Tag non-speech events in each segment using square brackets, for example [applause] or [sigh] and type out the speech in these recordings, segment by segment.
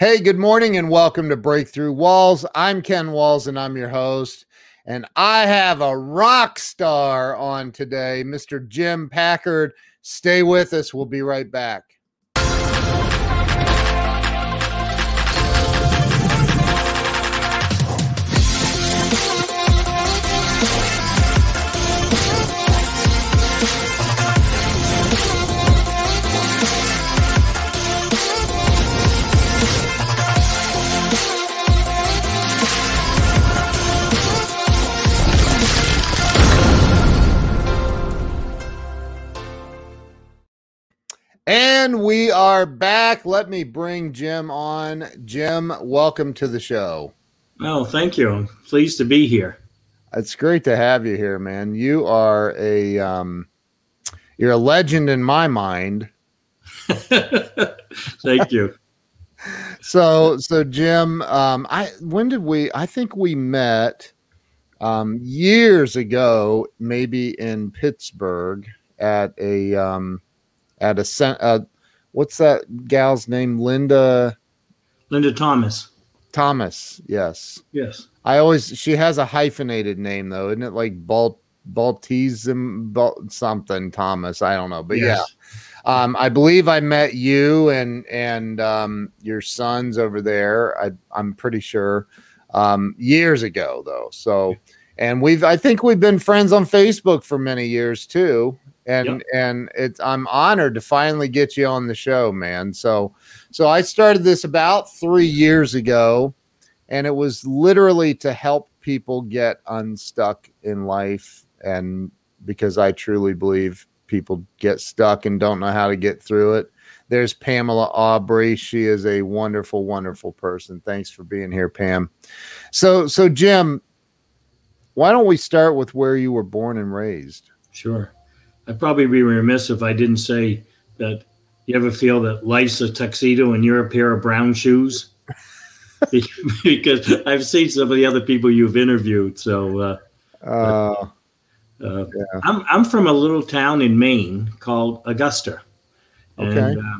Hey, good morning and welcome to Breakthrough Walls. I'm Ken Walls and I'm your host. And I have a rock star on today, Mr. Jim Packard. Stay with us. We'll be right back. And we are back. Let me bring Jim on. Jim, welcome to the show. Oh, thank you. I'm pleased to be here. It's great to have you here, man. You are a um, you're a legend in my mind. [laughs] thank you. [laughs] so, so Jim, um, I when did we? I think we met um, years ago, maybe in Pittsburgh at a um, at a uh, what's that gal's name? Linda. Linda Thomas. Thomas. Yes. Yes. I always she has a hyphenated name though, isn't it? Like Balt Baltism Balt something Thomas. I don't know, but yes. yeah. Um, I believe I met you and and um, your sons over there. I, I'm pretty sure um, years ago though. So, and we've I think we've been friends on Facebook for many years too and yep. and it's I'm honored to finally get you on the show, man. So so I started this about 3 years ago and it was literally to help people get unstuck in life and because I truly believe people get stuck and don't know how to get through it. There's Pamela Aubrey. She is a wonderful, wonderful person. Thanks for being here, Pam. So, so Jim, why don't we start with where you were born and raised? Sure. I'd probably be remiss if I didn't say that you ever feel that life's a tuxedo and you're a pair of brown shoes? [laughs] because I've seen some of the other people you've interviewed. So, uh, uh, uh, yeah. I'm I'm from a little town in Maine called Augusta, and okay. Uh,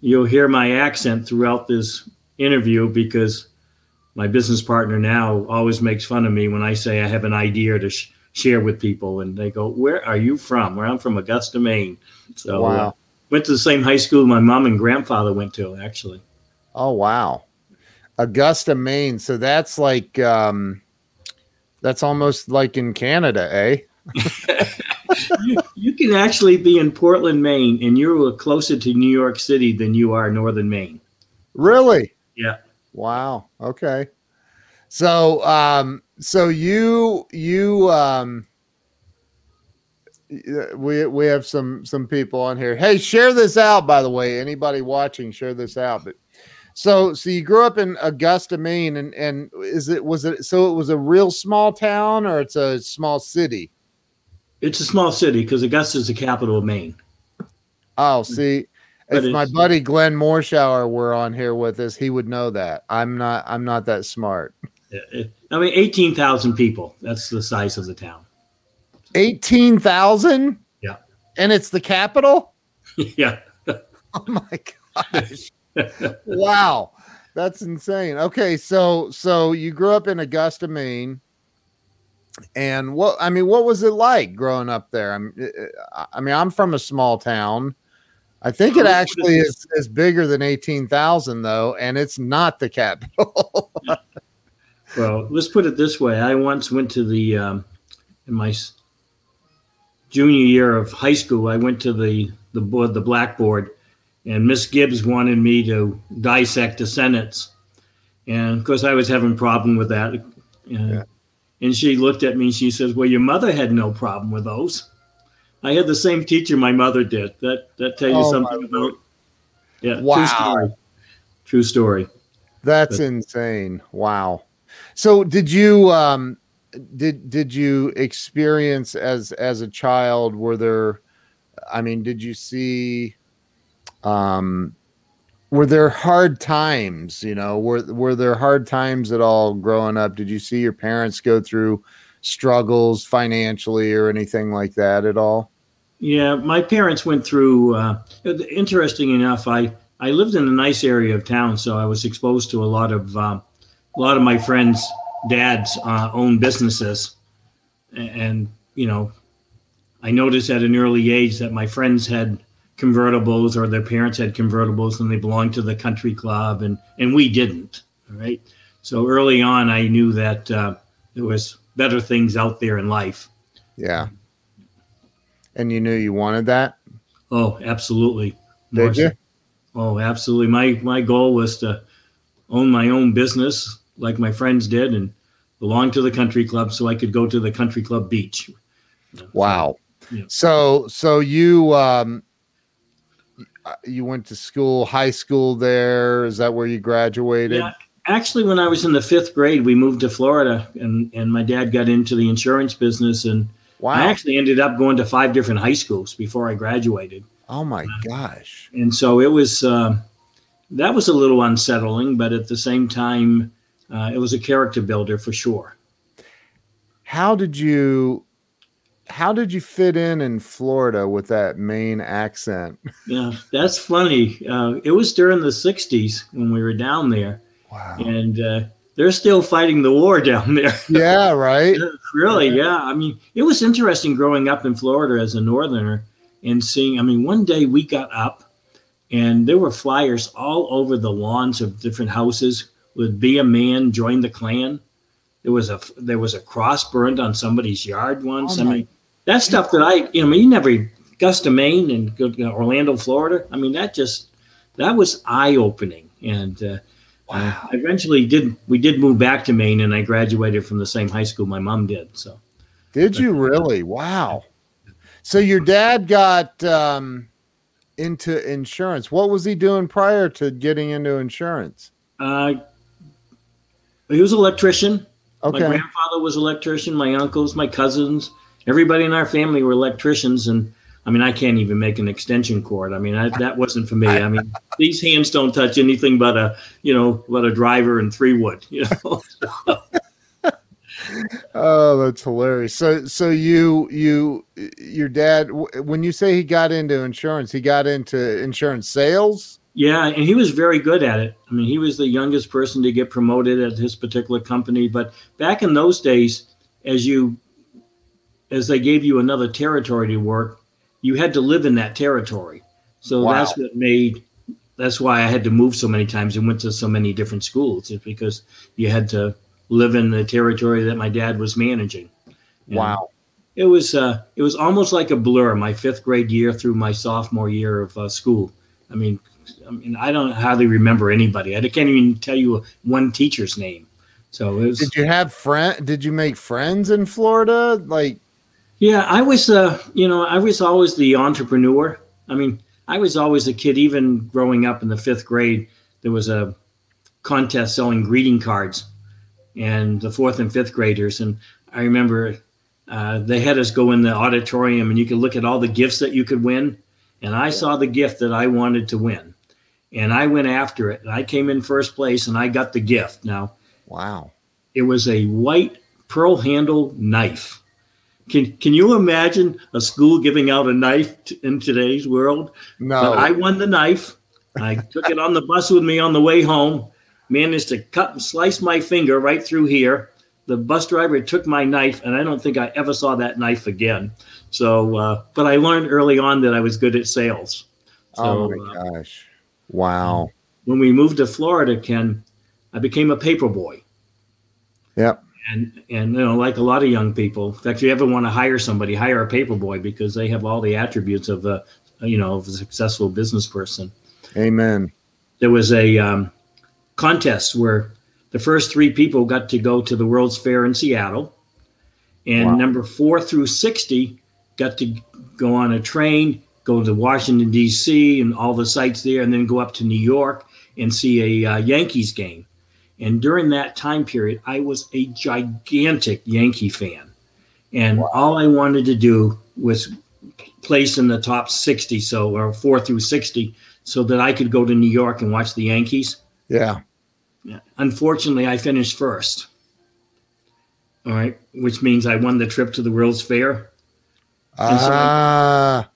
you'll hear my accent throughout this interview because my business partner now always makes fun of me when I say I have an idea to sh- share with people, and they go, "Where are you from?" Where I'm from, Augusta, Maine. So uh, wow. Uh, went to the same high school my mom and grandfather went to, actually. Oh wow, Augusta, Maine. So that's like um, that's almost like in Canada, eh? [laughs] you, you, can actually be in Portland, Maine, and you're closer to New York City than you are Northern Maine. Really? Yeah. Wow. Okay. So, um, so you you um, we we have some some people on here. Hey, share this out. By the way, anybody watching, share this out. But so so you grew up in Augusta, Maine, and and is it was it so it was a real small town or it's a small city? It's a small city because Augusta is the capital of Maine. Oh, see, if my buddy Glenn Morshower were on here with us, he would know that. I'm not. I'm not that smart. I mean, eighteen thousand people. That's the size of the town. Eighteen thousand. Yeah. And it's the capital. [laughs] yeah. oh my gosh! wow, that's insane. Okay, so so you grew up in Augusta, Maine and what I mean, what was it like growing up there? I'm, uh, uh, I mean, I'm from a small town. I think it actually is, is bigger than eighteen thousand though, and it's not the capital. Well, let's put it this way: I once went to the um, in my junior year of high school. I went to the the board, the blackboard, and Miss Gibbs wanted me to dissect the sentence, and of course I was having a problem with that. yeah. And she looked at me and she says, Well, your mother had no problem with those. I had the same teacher my mother did. That that tell you oh, something about yeah. Wow. True story. True story. That's but, insane. Wow. So did you um did did you experience as as a child were there I mean did you see um were there hard times you know were were there hard times at all growing up? Did you see your parents go through struggles financially or anything like that at all? Yeah my parents went through uh, interesting enough i I lived in a nice area of town, so I was exposed to a lot of uh, a lot of my friends' dads uh, own businesses, and you know, I noticed at an early age that my friends had convertibles or their parents had convertibles and they belonged to the country club, and and we didn't. All right, so early on, I knew that uh, there was better things out there in life. Yeah. And you knew you wanted that? Oh, absolutely. Did you? Oh, absolutely. My my goal was to own my own business like my friends did and belong to the country club so I could go to the country club beach. Wow. Yeah. So so you um you went to school, high school there. Is that where you graduated? Yeah. Actually, when I was in the fifth grade, we moved to Florida and, and my dad got into the insurance business and wow. I actually ended up going to five different high schools before I graduated. Oh my gosh! And so it was uh, that was a little unsettling, but at the same time, uh, it was a character builder for sure. How did you? How did you fit in in Florida with that Maine accent? [laughs] Yeah, that's funny. Uh, it was during the '60s when we were down there, wow. and uh, they're still fighting the war [laughs] down there. Yeah, right. [laughs] really, yeah. yeah. I mean, it was interesting growing up in Florida as a northerner and seeing. I mean, one day we got up and there were flyers all over the lawns of different houses with "Be a Man, Join the Klan." There was a there was a cross burned on somebody's yard once. Oh I mean, that stuff that I you know, I mean, you never Augusta, Maine, and go to Orlando, Florida. I mean, that just that was eye opening, and uh, wow. uh, eventually did we did move back to Maine, and I graduated from the same high school my mom did. So, did but, you really? Wow. So your dad got um, into insurance. What was he doing prior to getting into insurance? Uh, he was an electrician. Okay. My grandfather was electrician. My uncles, my cousins, everybody in our family were electricians. And I mean, I can't even make an extension cord. I mean, I, that wasn't for me. I mean, [laughs] these hands don't touch anything but a, you know, but a driver and three wood. You know. [laughs] oh, that's hilarious. So, so you, you, your dad, when you say he got into insurance, he got into insurance sales. Yeah, and he was very good at it. I mean, he was the youngest person to get promoted at his particular company. But back in those days, as you, as they gave you another territory to work, you had to live in that territory. So wow. that's what made. That's why I had to move so many times and went to so many different schools. It's because you had to live in the territory that my dad was managing. And wow. It was uh, it was almost like a blur. My fifth grade year through my sophomore year of uh, school. I mean, I mean, I don't hardly remember anybody. I can't even tell you one teacher's name. So was, did you have friend? Did you make friends in Florida? Like, yeah, I was. Uh, you know, I was always the entrepreneur. I mean, I was always a kid. Even growing up in the fifth grade, there was a contest selling greeting cards and the fourth and fifth graders. And I remember uh, they had us go in the auditorium and you could look at all the gifts that you could win. And I saw the gift that I wanted to win. And I went after it. And I came in first place and I got the gift. Now, wow. It was a white pearl handle knife. Can, can you imagine a school giving out a knife t- in today's world? No. But I won the knife. I took it on the bus with me on the way home managed to cut and slice my finger right through here. The bus driver took my knife, and I don't think I ever saw that knife again. So, uh, but I learned early on that I was good at sales. So, oh my uh, gosh! Wow. When we moved to Florida, Ken, I became a paper boy. Yep. And and you know, like a lot of young people, in fact, if you ever want to hire somebody, hire a paper boy because they have all the attributes of a you know of a successful business person. Amen. There was a um, contests where the first three people got to go to the World's Fair in Seattle, and wow. number four through 60 got to go on a train, go to Washington, D.C., and all the sites there, and then go up to New York and see a uh, Yankees game. And during that time period, I was a gigantic Yankee fan. And wow. all I wanted to do was place in the top 60, so or four through 60, so that I could go to New York and watch the Yankees. Yeah. Unfortunately, I finished first. All right, which means I won the trip to the World's Fair. Ah. So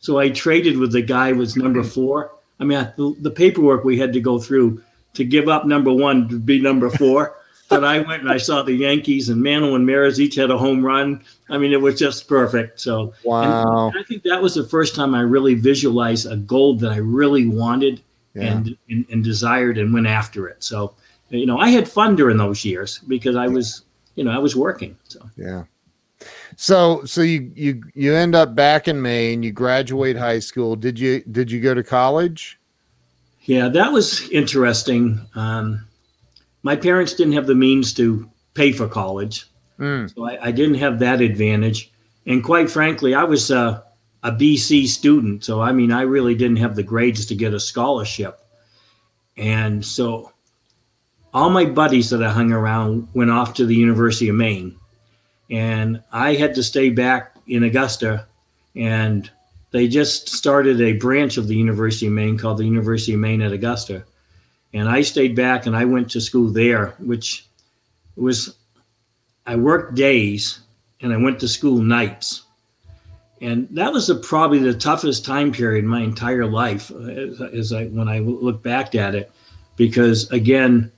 so I, traded with the guy who was number four. I mean, I, the, the paperwork we had to go through to give up number one to be number four. [laughs] but I went and I saw the Yankees and Mantle and Maris each had a home run. I mean, it was just perfect. So wow, I think that was the first time I really visualized a goal that I really wanted yeah. and, and, and desired and went after it. So you know, I had fun during those years because I was you know I was working. So yeah. So so you you you end up back in Maine. You graduate high school. Did you did you go to college? Yeah, that was interesting. Um, my parents didn't have the means to pay for college, mm. so I, I, didn't have that advantage. And quite frankly, I was a, a BC student, so I mean, I really didn't have the grades to get a scholarship. And so, all my buddies that I hung around went off to the University of Maine, and I had to stay back in Augusta. And they just started a branch of the University of Maine called the University of Maine at Augusta and I stayed back and I went to school there, which was I worked days and I went to school nights. And that was probably the toughest time period in my entire life uh, as, as I when I look back at it, because again,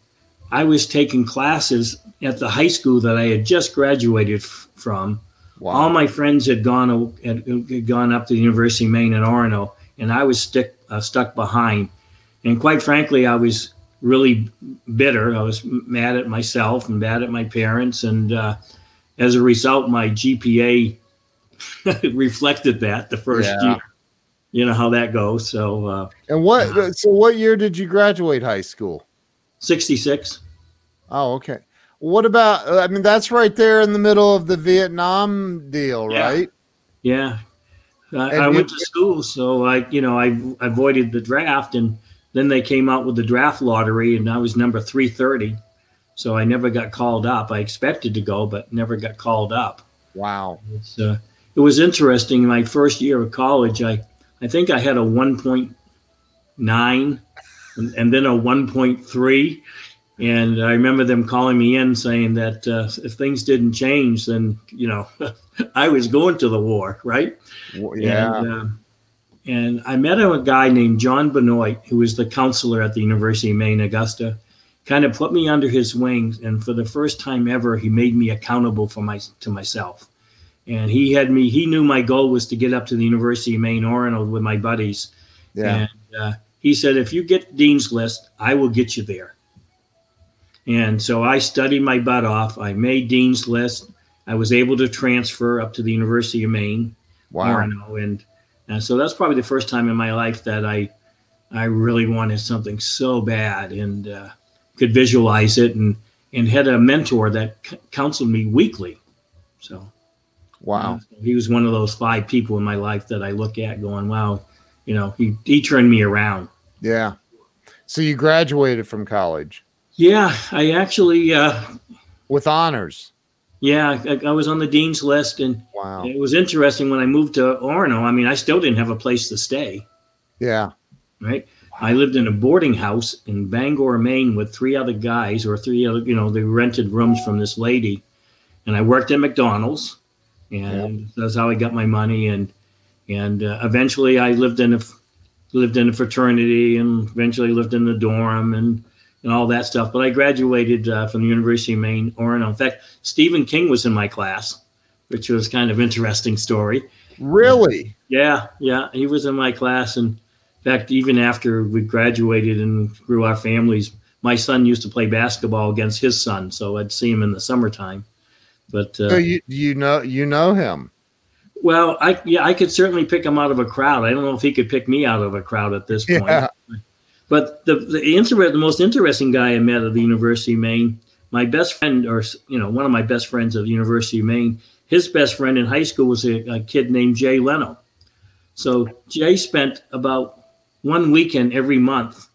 I was taking classes at the high school that I had just graduated f- from. Wow. All my friends had gone had, had, gone up to the University of Maine in Orono, and I was stick, uh, stuck behind. And quite frankly, I was really bitter. I was mad at myself and mad at my parents. And uh, as a result, my GPA [laughs] reflected that the first yeah. year. You know how that goes. So, uh, and what, uh, so what year did you graduate high school? 66. Oh, okay. What about, I mean, that's right there in the middle of the Vietnam deal, yeah. right? Yeah. I, I went to school, so I, you know, I I avoided the draft and, then they came out with the draft lottery, and I was number 330. So I never got called up. I expected to go, but never got called up. Wow. Uh, it was interesting. My first year of college, I, I think I had a 1.9 and, and then a 1.3. And I remember them calling me in saying that uh, if things didn't change, then, you know, [laughs] I was going to the war, right? Yeah. And, uh, and I met a guy named John Benoit, who was the counselor at the University of Maine, Augusta, kind of put me under his wings. And for the first time ever, he made me accountable for my to myself. And he had me, he knew my goal was to get up to the University of Maine, Orono with my buddies. Yeah. And uh, he said, if you get Dean's List, I will get you there. And so I studied my butt off. I made Dean's List. I was able to transfer up to the University of Maine, wow. And and so that's probably the first time in my life that I I really wanted something so bad and uh, could visualize it and and had a mentor that c- counseled me weekly. So wow, uh, he was one of those five people in my life that I look at going, wow, you know, he he turned me around. Yeah. So you graduated from college? Yeah, I actually uh, with honors. Yeah, I, I, was on the dean's list, and wow. it was interesting when I moved to Orono. I mean, I still didn't have a place to stay. Yeah. Right. Wow. I lived in a boarding house in Bangor, Maine, with three other guys, or three other, you know, they rented rooms from this lady, and I worked at McDonald's, and that's how I got my money. And and uh, eventually, I lived in a lived in a fraternity, and eventually lived in the dorm, and and all that stuff. But I graduated uh, from the University of Maine, Orono. In fact, Stephen King was in my class, which was kind of interesting story. Really? Yeah, yeah, he was in my class, and in fact, even after we graduated and grew our families, my son used to play basketball against his son, so I'd see him in the summertime. But uh, so you you know you know him. Well, I yeah, I could certainly pick him out of a crowd. I don't know if he could pick me out of a crowd at this point. Yeah. But the the, inter- the most interesting guy I met at the University of Maine, my best friend, or you know, one of my best friends at the University of Maine, his best friend in high school was a, a kid named Jay Leno. So Jay spent about one weekend every month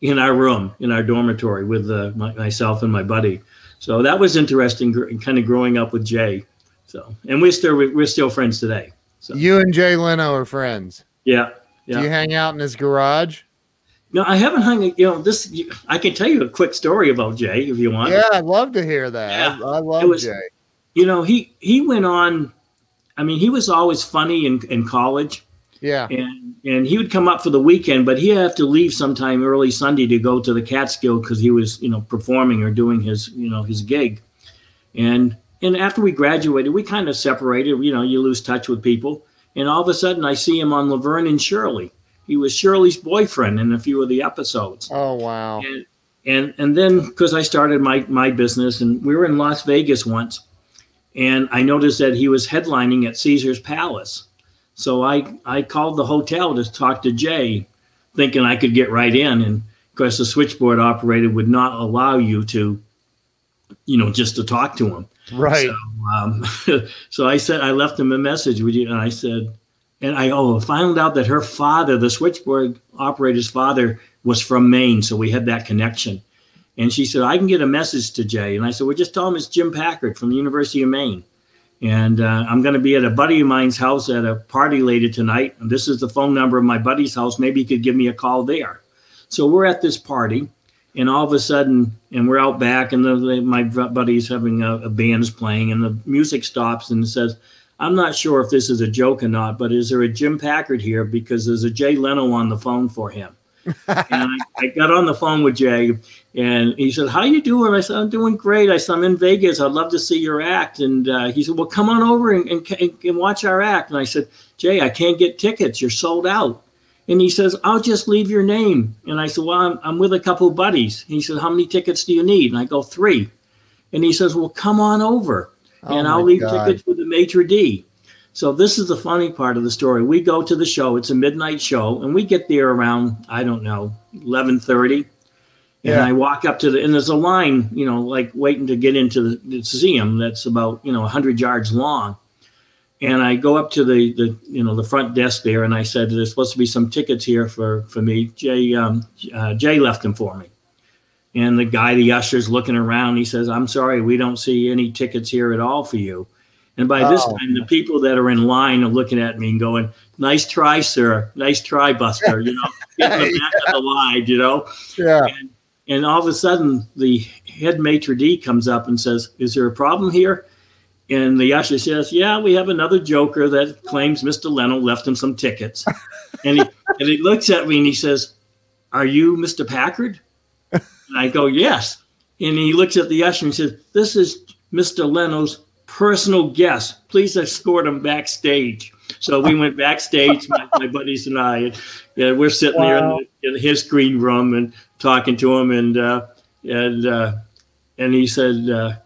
in our room, in our dormitory, with uh, my, myself and my buddy. So that was interesting, kind of growing up with Jay. So, and we're still we're still friends today. So you and Jay Leno are friends. Yeah, yeah. Do you hang out in his garage? No, I haven't hung. You know, this. I can tell you a quick story about Jay if you want. Yeah, I'd love to hear that. Yeah. I, I love was, Jay. You know, he he went on. I mean, he was always funny in, in college. Yeah. And and he would come up for the weekend, but he'd have to leave sometime early Sunday to go to the Catskill because he was, you know, performing or doing his, you know, his gig. And and after we graduated, we kind of separated. You know, you lose touch with people, and all of a sudden, I see him on Laverne and Shirley. He was Shirley's boyfriend in a few of the episodes. Oh wow! And and, and then because I started my my business, and we were in Las Vegas once, and I noticed that he was headlining at Caesar's Palace. So I I called the hotel to talk to Jay, thinking I could get right in, and of course the switchboard operator would not allow you to, you know, just to talk to him. Right. So, um, [laughs] so I said I left him a message with you, and I said, and I oh found out that her father, the switchboard operator's father, was from Maine, so we had that connection. And she said, I can get a message to Jay. And I said, Well, just tell him it's Jim Packard from the University of Maine. And uh, I'm going to be at a buddy of mine's house at a party later tonight. And this is the phone number of my buddy's house. Maybe he could give me a call there. So we're at this party, and all of a sudden, and we're out back, and the, the, my buddy's having a, a band is playing, and the music stops and says, I'm not sure if this is a joke or not, but is there a Jim Packard here? Because there's a Jay Leno on the phone for him. [laughs] and I, I, got on the phone with Jay, and he said, "How you doing?" I said, "I'm doing great." I said, "I'm in Vegas. I'd love to see your act." And uh, he said, "Well, come on over and, and, and watch our act." And I said, "Jay, I can't get tickets. You're sold out." And he says, "I'll just leave your name." And I said, "Well, I'm, I'm with a couple of buddies." He said, "How many tickets do you need?" And I go, three. And he says, "Well, come on over, oh and I'll leave God. tickets with the maitre d'." So this is the funny part of the story. We go to the show. It's a midnight show, and we get there around I don't know eleven thirty. And yeah. I walk up to the and there's a line, you know, like waiting to get into the, the museum that's about you know hundred yards long. And I go up to the the you know the front desk there, and I said, "There's supposed to be some tickets here for for me." Jay um, uh, Jay left them for me. And the guy, the usher's looking around. He says, "I'm sorry, we don't see any tickets here at all for you." And by this oh. time, the people that are in line are looking at me and going, "Nice try, sir. Nice try, Buster." You know, [laughs] getting the back of the line. You know. Yeah. And, and all of a sudden, the head maitre d comes up and says, "Is there a problem here?" And the usher says, "Yeah, we have another joker that claims Mr. Leno left him some tickets." and he [laughs] and he looks at me and he says, "Are you Mr. Packard?" And I go, "Yes." And he looks at the usher and he says, "This is Mr. Leno's personal guest. Please escort him backstage. So we went backstage, my, my, buddies and I, and yeah, we're sitting wow. there in, in, his green room and talking to him, and uh, and uh, and he said, uh,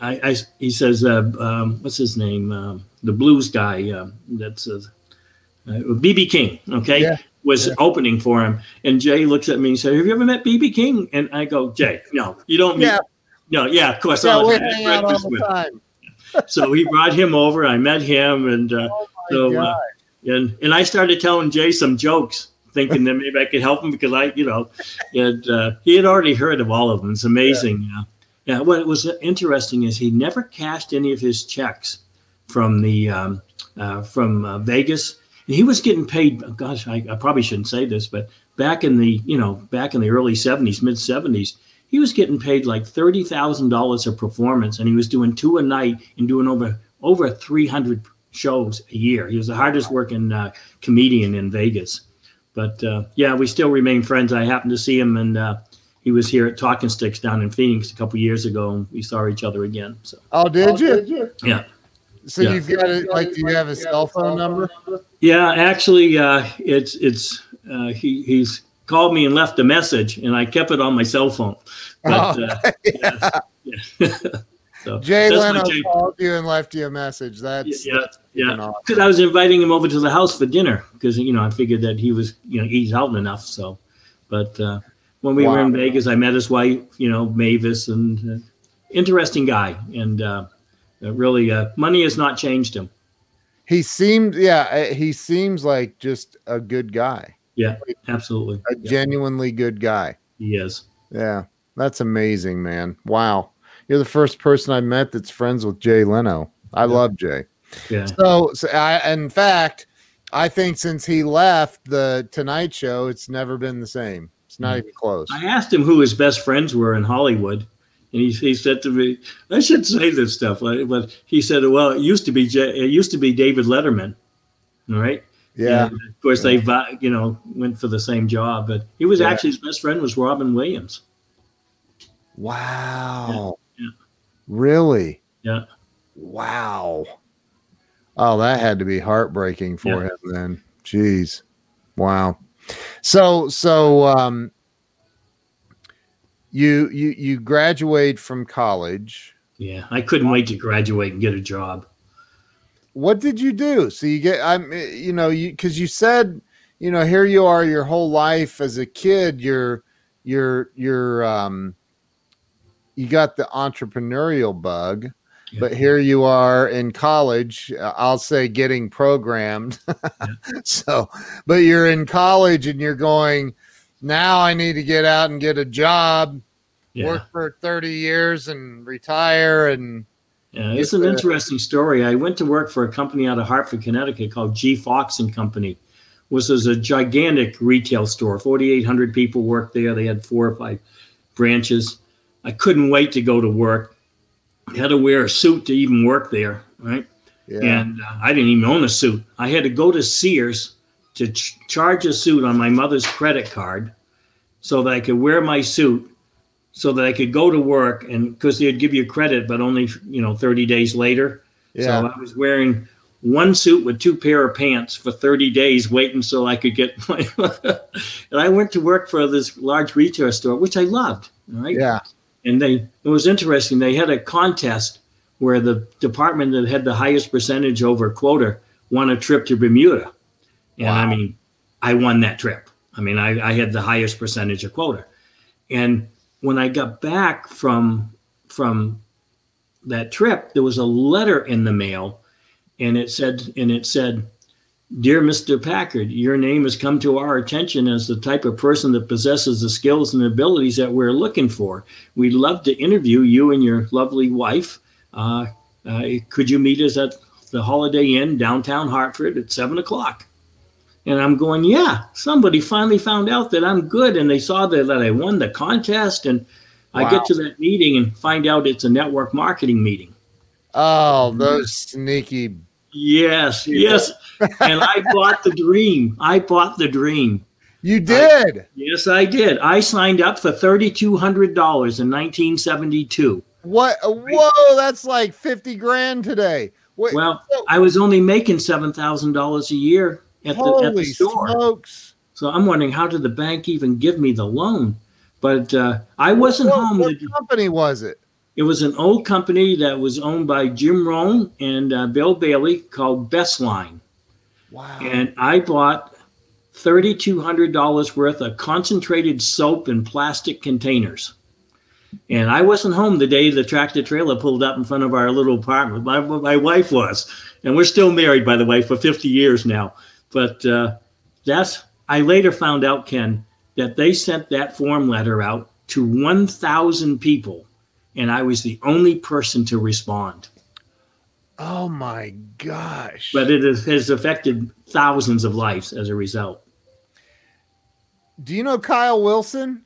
I, I, he says, uh, um, what's his name? Um, the blues guy. Um, that's BB uh, King. Okay. Yeah. Was yeah. opening for him, and Jay looks at me and says, "Have you ever met BB King?" And I go, "Jay, no, you don't meet." Yeah. No, yeah, of course. Yeah, we hang out all the time [laughs] so he brought him over. I met him, and uh, oh so uh, and and I started telling Jay some jokes, thinking that maybe I could help him because I, you know, and uh, he had already heard of all of them. It's amazing. Yeah. Yeah. What was interesting is he never cashed any of his checks from the um, uh, from uh, Vegas, and he was getting paid. Gosh, I, I probably shouldn't say this, but back in the you know back in the early '70s, mid '70s he was getting paid like thirty thousand dollars a performance, and he was doing two a night and doing over over three hundred shows a year. He was the hardest working uh, comedian in Vegas. But uh, yeah, we still remain friends. I happened to see him, and uh, he was here at Talking Sticks down in Phoenix a couple years ago, and we saw each other again. So. Oh, did, oh, you? did you? Yeah. So yeah. you've got it. Like, do you have a cell phone number? Yeah, actually, uh, it's it's uh, he he's called me and left a message, and I kept it on my cell phone. But, oh, uh, yeah. yeah. [laughs] so, Jay Leno Jay. called you and left you a message. That's yeah, that's yeah. Because awesome. I was inviting him over to the house for dinner because you know I figured that he was you know he's out enough. So, but uh, when we wow. were in Vegas, I met his wife, you know Mavis, and uh, interesting guy, and uh, really uh, money has not changed him. He seemed, yeah, he seems like just a good guy. Yeah, absolutely. A yeah. genuinely good guy. He is. Yeah, that's amazing, man. Wow. You're the first person I met that's friends with Jay Leno. I yeah. love Jay. Yeah. So, so I, in fact, I think since he left the Tonight Show, it's never been the same. It's not mm-hmm. even close. I asked him who his best friends were in Hollywood, and he, he said to me, "I should say this stuff," but he said, "Well, it used to be Jay, it used to be David Letterman, all right." Yeah. And of course, they you know went for the same job, but he was Yeah. actually his best friend was Robin Williams. Wow. Yeah. Really? Yeah. Wow. Oh, that had to be heartbreaking for Yeah. him then. Jeez. Wow. So so um you you you graduate from college. Yeah, I couldn't wait to graduate and get a job. What did you do? So you get I'm you know, you cuz you said, you know, here you are your whole life as a kid, you're you're you're um you got the entrepreneurial bug. Yeah. but here you are in college uh, i'll say getting programmed [laughs] so but you're in college and you're going now i need to get out and get a job Yeah, work for 30 years and retire and yeah, it's an interesting story. I went to work for a company out of Hartford, Connecticut called G Fox and Company. Which was a gigantic retail store. 4,800 people worked there. They had four or five branches. I couldn't wait to go to work. I had to wear a suit to even work there, right? yeah and uh, I didn't even own a suit. I had to go to Sears to ch- charge a suit on my mother's credit card so that I could wear my suit so that I could go to work and because they'd give you credit, but only, you know, 30 days later. yeah So I was wearing one suit with two pair of pants for 30 days waiting so I could get [laughs] my, and I went to work for this large retail store, which I loved. All right yeah and they it was interesting they had a contest where the department that had the highest percentage over quota won a trip to bermuda. And i mean i won that trip. I mean I, I had the highest percentage of quota. And when i got back from from that trip there was a letter in the mail and it said and it said Dear Mr. Packard, your name has come to our attention as the type of person that possesses the skills and abilities that we're looking for. We'd love to interview you and your lovely wife. Uh, uh, could you meet us at the Holiday Inn downtown Hartford at seven o'clock? And I'm going, yeah. Somebody finally found out that I'm good, and they saw that, that I won the contest. And I get to that meeting and find out it's a network marketing meeting. oh those sneaky Yes, yes. [laughs] and I bought the dream. I bought the dream. you did Yes, I did. I signed up for thirty-two hundred dollars in nineteen seventy-two. what whoa that's like 50 grand today Wait, Well, so- I was only making seven thousand dollars a year at the, at the store. smokes So I'm wondering how did the bank even give me the loan? But uh, I wasn't what, home. what the- company was it It was an old company that was owned by Jim Rohn and uh, Bill Bailey called Bestline. wow and I bought thirty-two hundred dollars worth of concentrated soap in plastic containers. And I wasn't home the day the tractor trailer pulled up in front of our little apartment. My, my wife was, and we're still married, by the way, for fifty years now. But uh, that's I later found out, Ken, that they sent that form letter out to one thousand people, and I was the only person to respond. oh my gosh But it has, affected thousands of lives as a result. do you know kyle wilson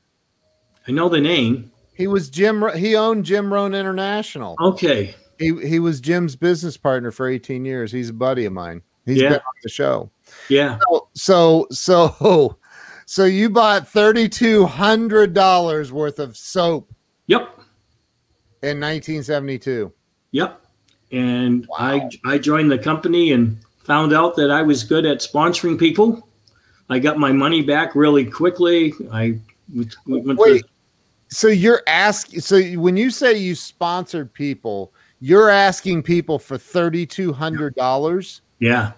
I know the name. He was Jim. He owned Jim Rohn International. Okay. He he was Jim's business partner for 18 years. He's a buddy of mine. He's Yeah. been on the show. Yeah. So so so, [laughs] so you bought thirty two hundred dollars worth of soap Yep. In 1972. Yep. And Wow. I I joined the company and found out that I was good at sponsoring people. I got my money back really quickly. I we, we went to- Wait. So you're asking. So when you say you sponsored people, you're asking people for thirty two hundred dollars. yeah.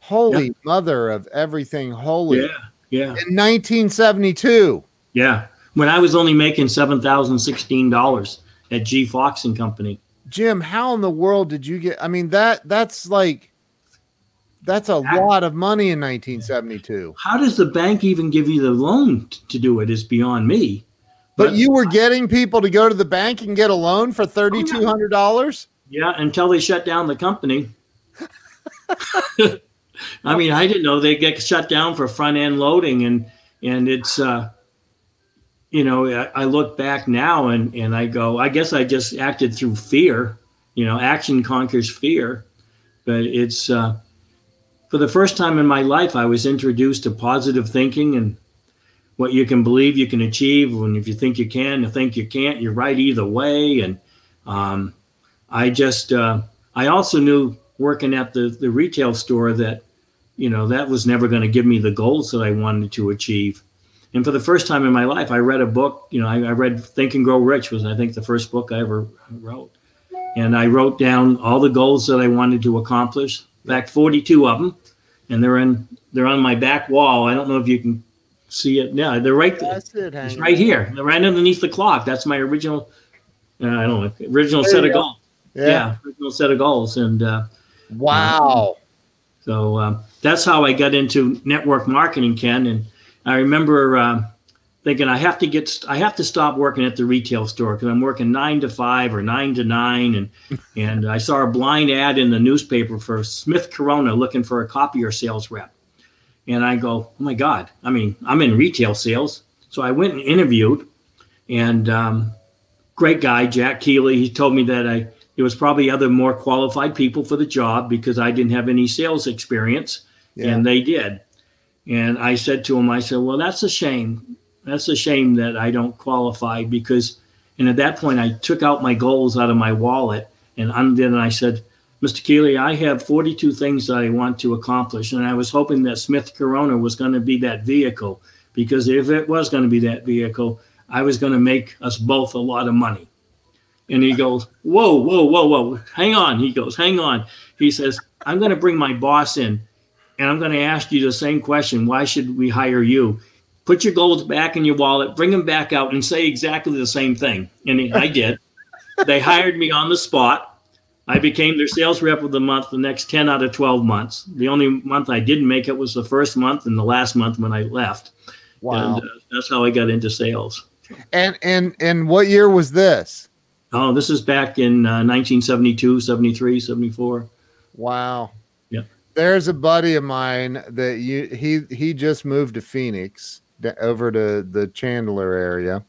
Holy mother of everything holy! Yeah. Yeah. In 1972. Yeah. When I was only making seven thousand sixteen dollars at G Fox and Company. Jim, how in the world did you get? I mean that that's like that's a lot of money in 1972. How does the bank even give you the loan t- to do it? Is beyond me. But you were getting people to go to the bank and get a loan for $3200? Yeah, until they shut down the company. [laughs] [laughs] I mean, I didn't know they get shut down for front end loading, and and it's, uh, you know, I, look back now and and I go, I guess I just acted through fear. You know, action conquers fear, but it's because for the first time in my life, I was introduced to positive thinking and what you can believe you can achieve. And if you think you can, you think you can't, you're right either way. And um, I just, uh, I also knew working at the, the retail store that, you know, that was never going to give me the goals that I wanted to achieve. And for the first time in my life, I read a book. You know, I, I read Think and Grow Rich was I think the first book I ever wrote, and I wrote down all the goals that I wanted to accomplish. In fact, 42 of them, and they're in they're on my back wall. I don't know if you can see it. Yeah, they're right. That's it. It's right here. They're right underneath the clock. That's my original. Uh, I don't know original there set of go. goals. Yeah. yeah. original set of goals. And uh, wow. so uh, that's how I got into network marketing, Ken. And I remember uh, thinking I have to get I have to stop working at the retail store because I'm working nine to five or nine to nine, and [laughs] and I saw a blind ad in the newspaper for Smith Corona looking for a copier sales rep, and I go, oh my god! I mean, I'm in retail sales, so I went and interviewed, and um, great guy Jack Keeley. He told me that I there was probably other more qualified people for the job because I didn't have any sales experience, yeah. and they did. And I said to him, I said, well, that's a shame. That's a shame that I don't qualify because, and at that point, I took out my goals out of my wallet and undid, and I said, Mr. Keeley, I have 42 things that I want to accomplish. And I was hoping that Smith Corona was going to be that vehicle because if it was going to be that vehicle, I was going to make us both a lot of money. And he goes, Whoa, whoa, whoa, whoa, hang on. He goes, Hang on. He says, I'm going to bring my boss in and I'm going to ask you the same question why should we hire you? Put your goals back in your wallet, bring them back out, and say exactly the same thing. And I did. [laughs] they hired me on the spot. I became their sales rep of the month the next 10 out of 12 months. The only month I didn't make it was the first month and the last month when I left. Wow. And uh, that's how I got into sales. And and and what year was this? Oh, this is back in uh, 1972, 73, 74. Wow. There's a buddy of mine that you he he just moved to Phoenix over to the Chandler area.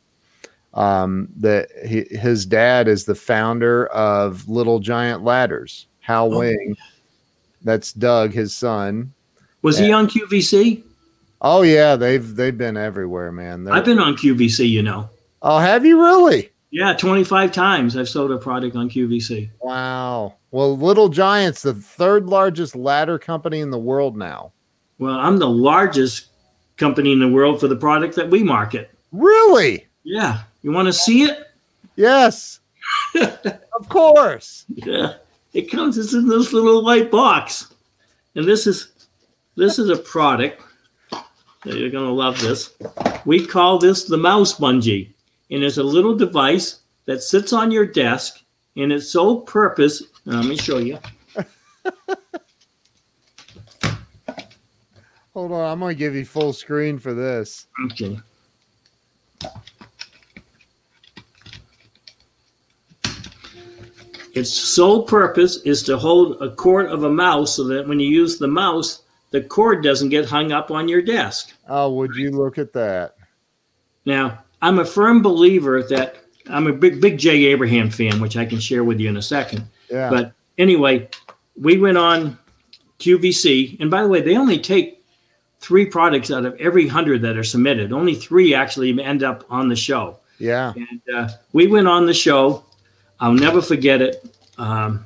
Um, that he, his dad is the founder of Little Giant Ladders. Hal oh. Wing, that's Doug, his son. Was and, he on QVC? Oh yeah, they've they've been everywhere, man. They're, I've been on QVC, you know. Oh, have you really? Yeah, 25 times I've sold a product on QVC. Wow. Well, Little Giants, the third largest ladder company in the world now. Well, I'm the largest company in the world for the product that we market. Really? Yeah. You want to see it? Yes. [laughs] of course. Yeah. It comes it's in this little white box. And this is this is a product. You're gonna love this. We call this the mouse bungee and it's a little device that sits on your desk and its sole purpose let me show you. [laughs] Hold on i'm going to give you full screen for this. Okay. Its sole purpose is to hold a cord of a mouse so that when you use the mouse the cord doesn't get hung up on your desk. Oh would you look at that? Now I'm a firm believer that I'm a big, big Jay Abraham fan, which I can share with you in a second. Yeah. But anyway, we went on QVC. And by the way, they only take three products out of every hundred that are submitted. Only three actually end up on the show. Yeah. And uh, we went on the show. I'll never forget it. Um,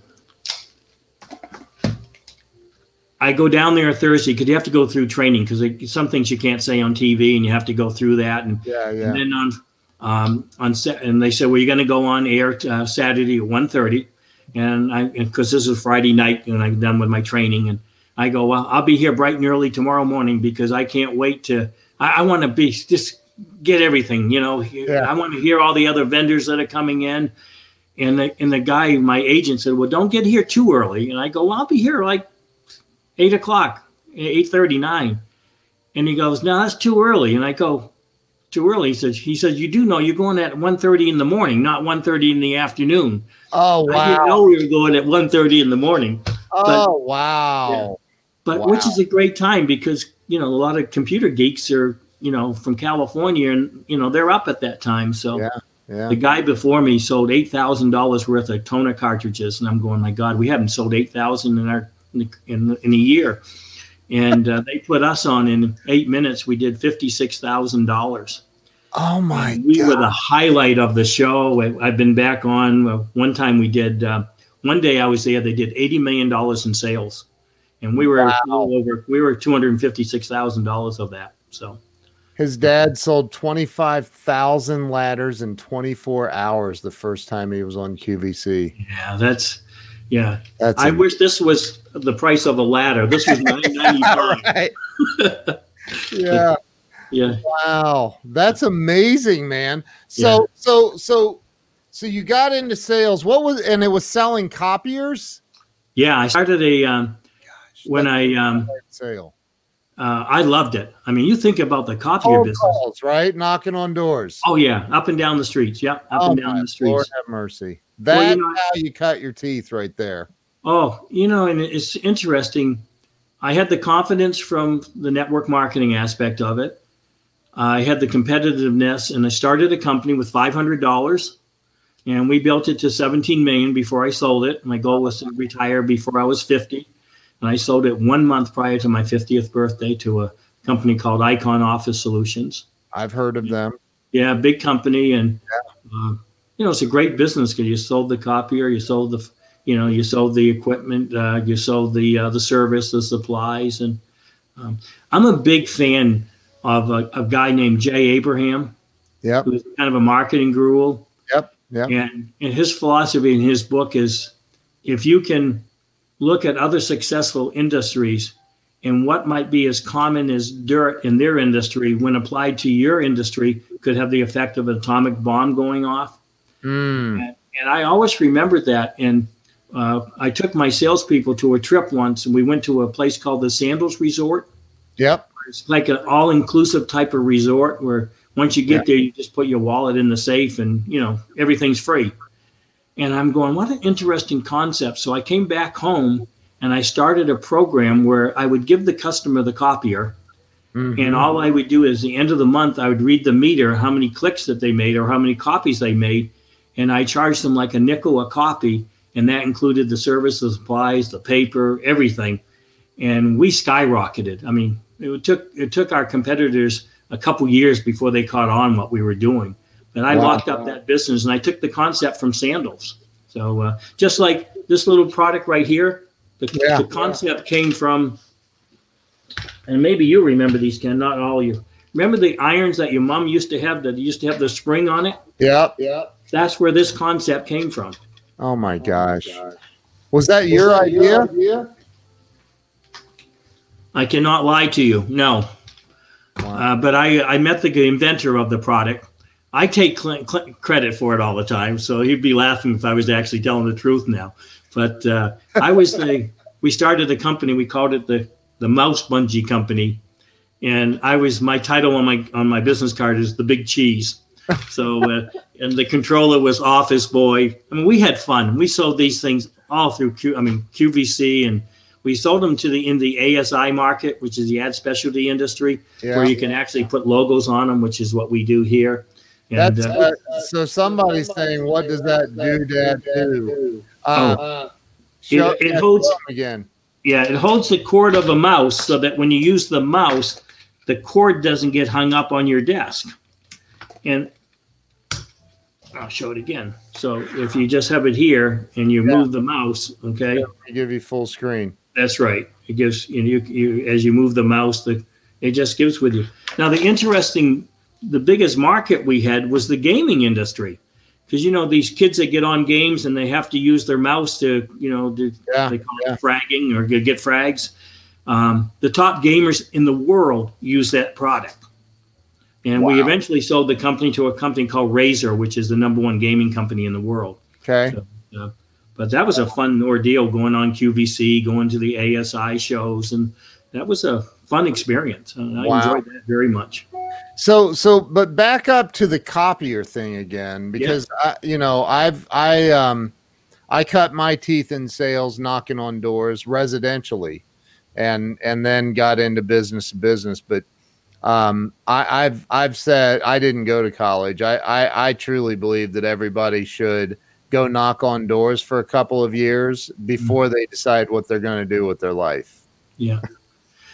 I go down there Thursday because you have to go through training because some things you can't say on TV and you have to go through that. And, yeah, yeah. and then on um, on set, and they said, "Well, you're going to go on air t- uh, Saturday at 1.30. and I because this is Friday night and I'm done with my training, and I go, "Well, I'll be here bright and early tomorrow morning because I can't wait to. I, I want to be just get everything, you know. Yeah. I want to hear all the other vendors that are coming in." And the, and the guy, my agent said, well, don't get here too early. And I go, well, I'll be here like eight o'clock, eight thirty nine, and he goes, "No, that's too early." And I go, "Too early?" He says, "He says you do know you're going at 1.30 in the morning, not 1.30 in the afternoon." Oh wow! I didn't know we were going at 1.30 in the morning. Oh but, wow! Yeah. But wow. which is a great time because you know a lot of computer geeks are you know from California and you know they're up at that time. So yeah. Yeah. The guy before me sold eight thousand dollars worth of toner cartridges, and I'm going, my God, we haven't sold eight thousand in our in, in, in a year. And uh, they put us on in eight minutes. We did fifty six thousand dollars. Oh my! And we God. were the highlight of the show. I- I've been back on. uh, One time we did. Uh, one day I was there. They did eighty million dollars in sales, and we were Wow. little over. We were two hundred fifty six thousand dollars of that. So His dad sold 25,000 ladders in 24 hours the first time he was on QVC. yeah, that's yeah. That's I a- wish this was the price of a ladder. This was [laughs] nine ninety five. [laughs] [laughs] yeah. Yeah. Wow. That's amazing, man. So so so so you got into sales. What was and it was selling copiers? Yeah, I started a um, when I um, sale. Uh, I loved it. I mean, you think about the copier Cold business. calls, right? Knocking on doors. Oh yeah, up and down the streets. Yeah, up Oh, and down the streets. Lord have mercy. Well, you That's know- how you cut your teeth right there. Oh, you know, and it's interesting. I had the confidence from the network marketing aspect of it. I had the competitiveness, and I started a company with five hundred dollars, and we built it to seventeen million before I sold it. My goal was to retire before I was fifty, and I sold it one month prior to my fiftieth birthday to a company called Icon Office Solutions. I've heard of them. Yeah, big company, and uh, you know it's a great business because you sold the copier, you sold the, you know, you sold the equipment, uh, you sold the uh, the service, the supplies, and um, I'm a big fan of a, a guy named Jay Abraham, Yeah. who's kind of a marketing guru, Yep. Yep. and and his philosophy in his book is, if you can look at other successful industries and what might be as common as dirt in their industry when applied to your industry could have the effect of an atomic bomb going off. Mm. And, and I always remembered that. And uh, I took my salespeople to a trip once, and we went to a place called the Sandals Resort. Yep. It's like an all-inclusive type of resort where once you get Yeah. there, you just put your wallet in the safe, and you know everything's free. And I'm going, what an interesting concept. So I came back home and I started a program where I would give the customer the copier, Mhm. and all I would do is the end of the month, I would read the meter, how many clicks that they made or how many copies they made. And I charged them like a nickel a copy. And that included the service, the supplies, the paper, everything. And we skyrocketed. I mean, it took it took our competitors a couple years before they caught on what we were doing. But I Wow. locked up that business and I took the concept from sandals. So uh, just like this little product right here, the, Yeah. the concept came from and maybe you remember these, Ken, not all of you. Remember the irons that your mom used to have that used to have the spring on it? Yeah, Yep. That's where this concept came from. Oh my gosh. Was that your idea? I cannot lie to you. No. Wow. Uh, but I, I met the inventor of the product. I take cl- cl- credit for it all the time. So he'd be laughing if I was actually telling the truth now. But uh, I was the, [laughs] we started a company, we called it the, the Mouse Bungee Company. And I was, my title on my, on my business card is the Big Cheese. [laughs] So, uh, and the controller was Office Boy. I mean, we had fun. We sold these things all through Q, I mean, QVC and we sold them to the in the ASI market, which is the ad specialty industry, Yeah. where you can actually put logos on them, which is what we do here. And That's uh, uh, so. Somebody's saying, "What does that do, Dad? Do?" Uh, show- It- it holds- again. yeah, it holds the cord of a mouse so that when you use the mouse, the cord doesn't get hung up on your desk. And I'll show it again. So if you just have it here and you Yeah. move the mouse, okay, I give you full screen. That's right. It gives you know you, you as you move the mouse, the it just gives with you. Now the interesting, the biggest market we had was the gaming industry, because you know these kids that get on games and they have to use their mouse to you know do Yeah. they call yeah. it fragging or get get frags. Um, the top gamers in the world use that product. And we eventually sold the company to a company called Razer, which is the number one gaming company in the world. Okay. But that was a fun ordeal going on QVC, going to the ASI shows, and that was a fun experience. And I Wow. enjoyed that very much. So so but back up to the copier thing again because I, you know I've I um I cut my teeth in sales knocking on doors residentially and and then got into business to business but um I, I've I've said I didn't go to college I, I I truly believe that everybody should go knock on doors for a couple of years before they decide what they're going to do with their life Yeah.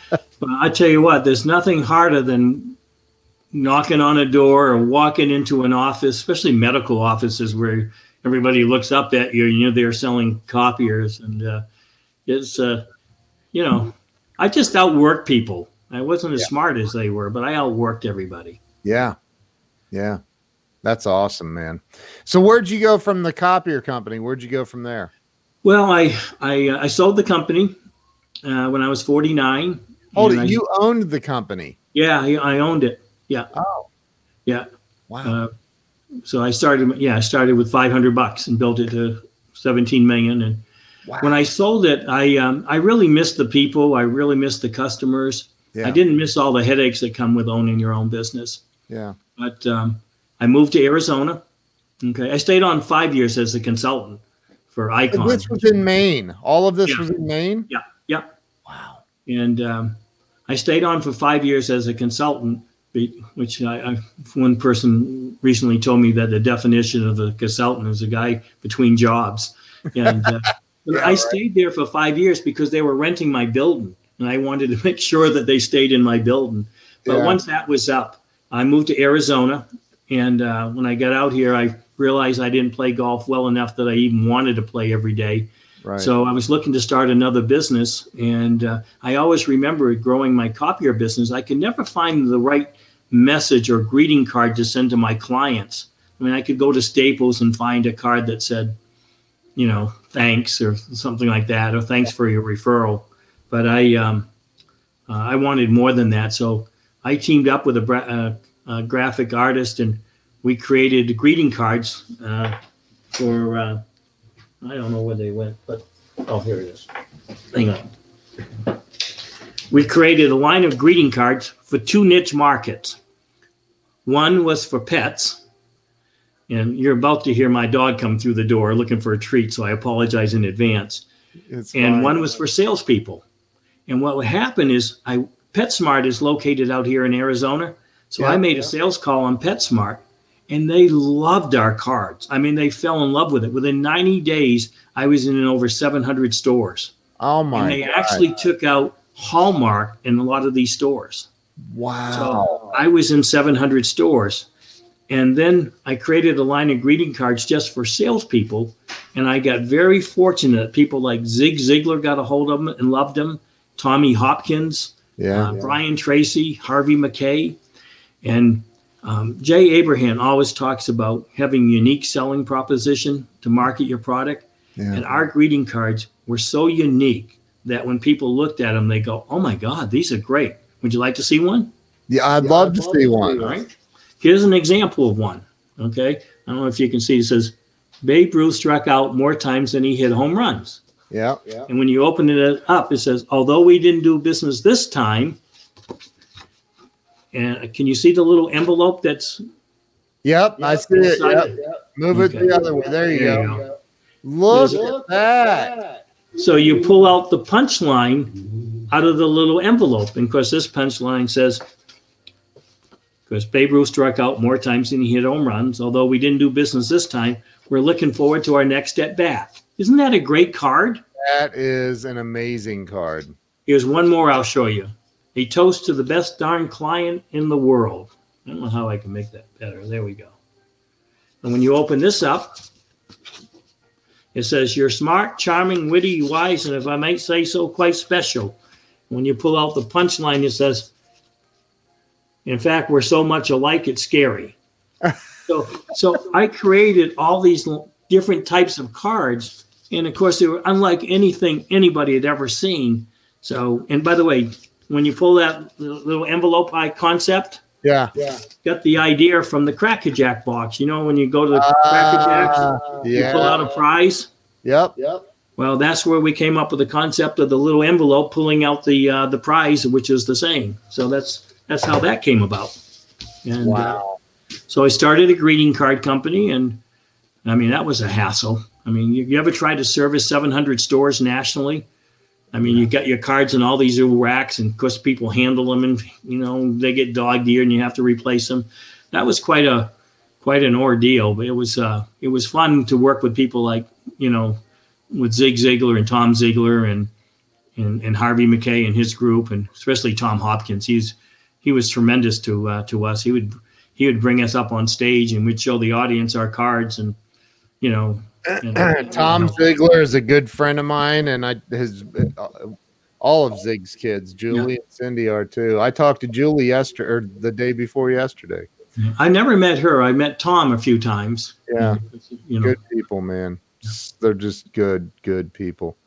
But I tell you what, there's nothing harder than knocking on a door or walking into an office, especially medical offices where everybody looks up at you and you're there selling copiers. And uh, it's, uh, you know, I just outworked people. I wasn't as yeah. smart as they were, but I outworked everybody. Yeah. Yeah. That's awesome, man. So where'd you go from the copier company? Where'd you go from there? Well, I I, uh, I sold the company uh, when I was 49. Oh, you owned the company? Yeah, I, I, owned it. Yeah. Oh. Yeah. Wow. Uh, so I started. Yeah, I started with 500 bucks and built it to 17 million. And wow. when I sold it, I um, I really missed the people. I really missed the customers. Yeah. I didn't miss all the headaches that come with owning your own business. Yeah. But um, I moved to Arizona. Okay, I stayed on five years as a consultant for Icon. This was in Maine. All of this yeah. was in Maine. Yeah, yeah. Wow. And um, I stayed on for five years as a consultant, which I, I, one person recently told me that the definition of a consultant is a guy between jobs. And uh, [laughs] yeah, I right. stayed there for five years because they were renting my building, and I wanted to make sure that they stayed in my building. But yeah. once that was up, I moved to Arizona and uh, when I got out here, I realized I didn't play golf well enough that I even wanted to play every day. Right. So I was looking to start another business, and uh, I always remember growing my copier business. I could never find the right message or greeting card to send to my clients. I mean, I could go to Staples and find a card that said, you know, thanks or something like that, or thanks for your referral. But I, um, uh, I wanted more than that, so I teamed up with a, uh, uh, graphic artist, and we created greeting cards uh, for. I don't know where they went, but oh, here it is. Hang on. We created a line of greeting cards for two niche markets. One was for pets, and you're about to hear my dog come through the door looking for a treat, so I apologize in advance. It's and fine. one was for salespeople. And what would happen is, I PetSmart is located out here in Arizona. So yeah, I made yeah. a sales call on PetSmart and they loved our cards. I mean, they fell in love with it. Within 90 days, I was in over 700 stores. Oh my! And they God. actually took out Hallmark in a lot of these stores. Wow! So I was in 700 stores, and then I created a line of greeting cards just for salespeople, and I got very fortunate. People like Zig Ziglar got a hold of them and loved them. Tommy Hopkins, yeah, uh, yeah. Brian Tracy, Harvey Mackay. And um, Jay Abraham always talks about having unique selling proposition to market your product. Yeah. And our greeting cards were so unique that when people looked at them, they go, "Oh my God, these are great! Would you like to see one?" Yeah, I'd yeah, love I'd to love see one. All right. Here's an example of one. Okay, I don't know if you can see. It says, "Babe Ruth struck out more times than he hit home runs." Yeah. yeah. And when you open it up, it says, "Although we didn't do business this time, and can you see the little envelope that's? Yep, yep I see it. Yep. Move okay. it the other way. There you, there go. go. Look, Look at that. So you pull out the punchline out of the little envelope. And of course, this punchline says, because Babe Ruth struck out more times than he hit home runs, although we didn't do business this time, we're looking forward to our next at bat. Isn't that a great card? That is an amazing card. Here's one more I'll show you. A toast to the best darn client in the world. I don't know how I can make that better. There we go. And when you open this up, it says, You're smart, charming, witty, wise, and if I might say so, quite special. When you pull out the punchline, it says, In fact, we're so much alike, it's scary. [laughs] so, so I created all these different types of cards. And of course, they were unlike anything anybody had ever seen. So, and by the way, when you pull that little envelope eye concept, yeah, yeah, got the idea from the Cracker Jack box. You know, when you go to the uh, Cracker Jacks, yeah. you pull out a prize. Yep, yep. Well, that's where we came up with the concept of the little envelope pulling out the uh, the prize, which is the same. So that's that's how that came about. And, uh, wow. Uh, so I started a greeting card company, and I mean that was a hassle. I mean, you, you ever tried to service 700 stores nationally? I mean, you got your cards in all these little racks, and of course, people handle them, and you know they get dog eared, and you have to replace them. That was quite a quite an ordeal, but it was uh, it was fun to work with people like you know with Zig Ziglar and Tom Ziglar and and, and Harvey Mackay and his group, and especially Tom Hopkins. He's he was tremendous to uh, to us. He would he would bring us up on stage and we'd show the audience our cards and you know. [clears throat] Tom. Ziglar is a good friend of mine, and I his uh, all of Zig's kids, Julie yeah. and Cindy are too. I talked to Julie yesterday or the day before yesterday. I never met her. I met Tom a few times. Yeah, you know. good people, man. They're just good, good people.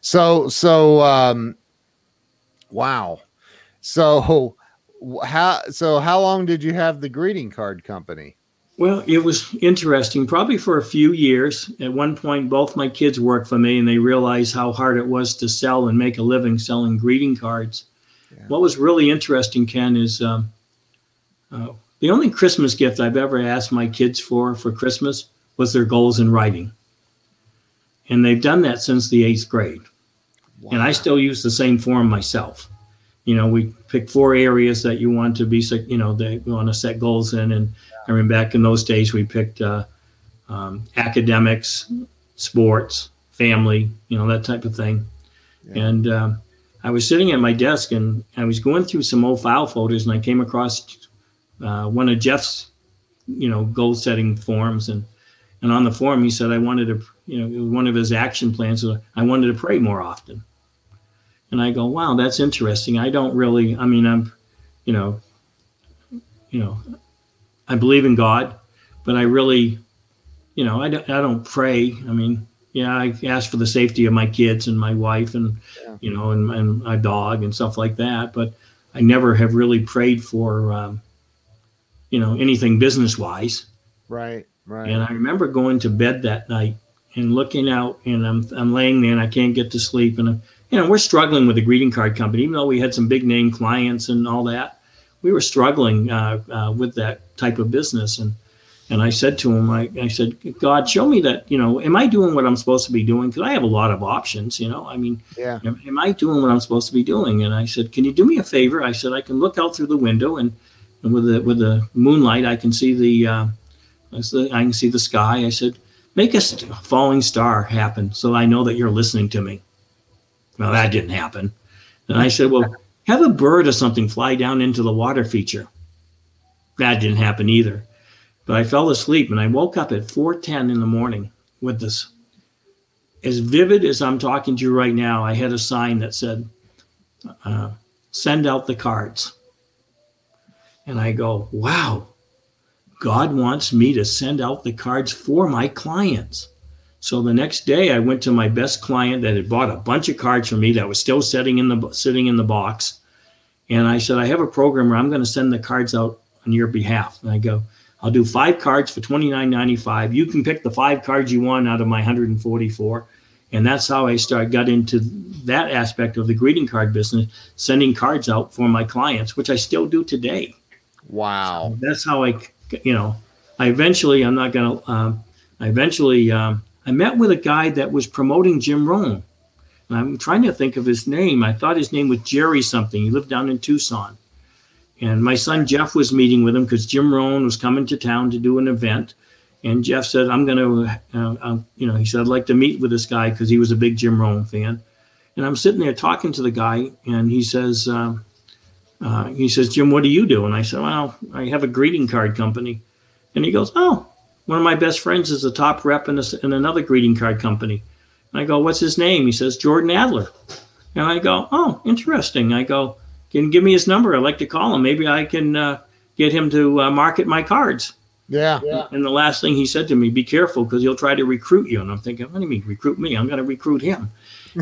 So, so, um, wow. So, how so? How long did you have the greeting card company? Well, it was interesting. Probably for a few years. At one point, both my kids worked for me, and they realized how hard it was to sell and make a living selling greeting cards. Yeah. What was really interesting, Ken, is um, uh, the only Christmas gift I've ever asked my kids for for Christmas was their goals in writing, and they've done that since the eighth grade. Wow. And I still use the same form myself you know, we pick four areas that you want to be, you know, that we want to set goals in. And I mean, back in those days, we picked uh, um, academics, sports, family, you know, that type of thing. Yeah. And uh, I was sitting at my desk and I was going through some old file folders and I came across uh, one of Jeff's, you know, goal setting forms. And, and on the form, he said, I wanted to, you know, one of his action plans, was I wanted to pray more often. And I go, wow, that's interesting. I don't really, I mean, I'm, you know, you know, I believe in God, but I really, you know, I don't, I don't pray. I mean, yeah, I ask for the safety of my kids and my wife and, yeah. you know, and, and my dog and stuff like that. But I never have really prayed for, um, you know, anything business wise. Right. Right. And I remember going to bed that night and looking out and I'm, I'm laying there and I can't get to sleep. And I'm, you know, we're struggling with the greeting card company, even though we had some big name clients and all that. We were struggling uh, uh, with that type of business, and and I said to him, I, I said, God, show me that, you know, am I doing what I'm supposed to be doing? Because I have a lot of options, you know. I mean, yeah, am, am, I doing what I'm supposed to be doing? And I said, Can you do me a favor? I said, I can look out through the window and, and with the with the moonlight, I can see the, uh, I can see the sky. I said, make a falling star happen so I know that you're listening to me. Well, that didn't happen. And I said, Well, have a bird or something fly down into the water feature. That didn't happen either. But I fell asleep and I woke up at 4:10 in the morning with this as vivid as I'm talking to you right now. I had a sign that said, uh, "Send out the cards." And I go, "Wow, God wants me to send out the cards for my clients." So the next day, I went to my best client that had bought a bunch of cards from me that was still sitting in the sitting in the box, and I said, "I have a program where I'm going to send the cards out on your behalf." And I go, "I'll do five cards for twenty nine ninety five. You can pick the five cards you want out of my 144." And that's how I started got into that aspect of the greeting card business, sending cards out for my clients, which I still do today. Wow, so that's how I, you know, I eventually I'm not going to. Um, I eventually um, I met with a guy that was promoting Jim Rohn. And I'm trying to think of his name. I thought his name was Jerry something. He lived down in Tucson. And my son Jeff was meeting with him because Jim Rohn was coming to town to do an event. And Jeff said, I'm going to, uh, uh, you know, he said, I'd like to meet with this guy because he was a big Jim Rohn fan. And I'm sitting there talking to the guy, and he says, uh, uh, he says, Jim, what do you do? And I said, well, I have a greeting card company. And he goes, oh, one of my best friends is a top rep in, a, in another greeting card company. And I go, what's his name? He says, Jordan Adler. And I go, oh, interesting. I go, can you give me his number? I'd like to call him. Maybe I can uh, get him to uh, market my cards. Yeah. yeah. And the last thing he said to me, be careful because he'll try to recruit you. And I'm thinking, what do you mean recruit me? I'm going to recruit him.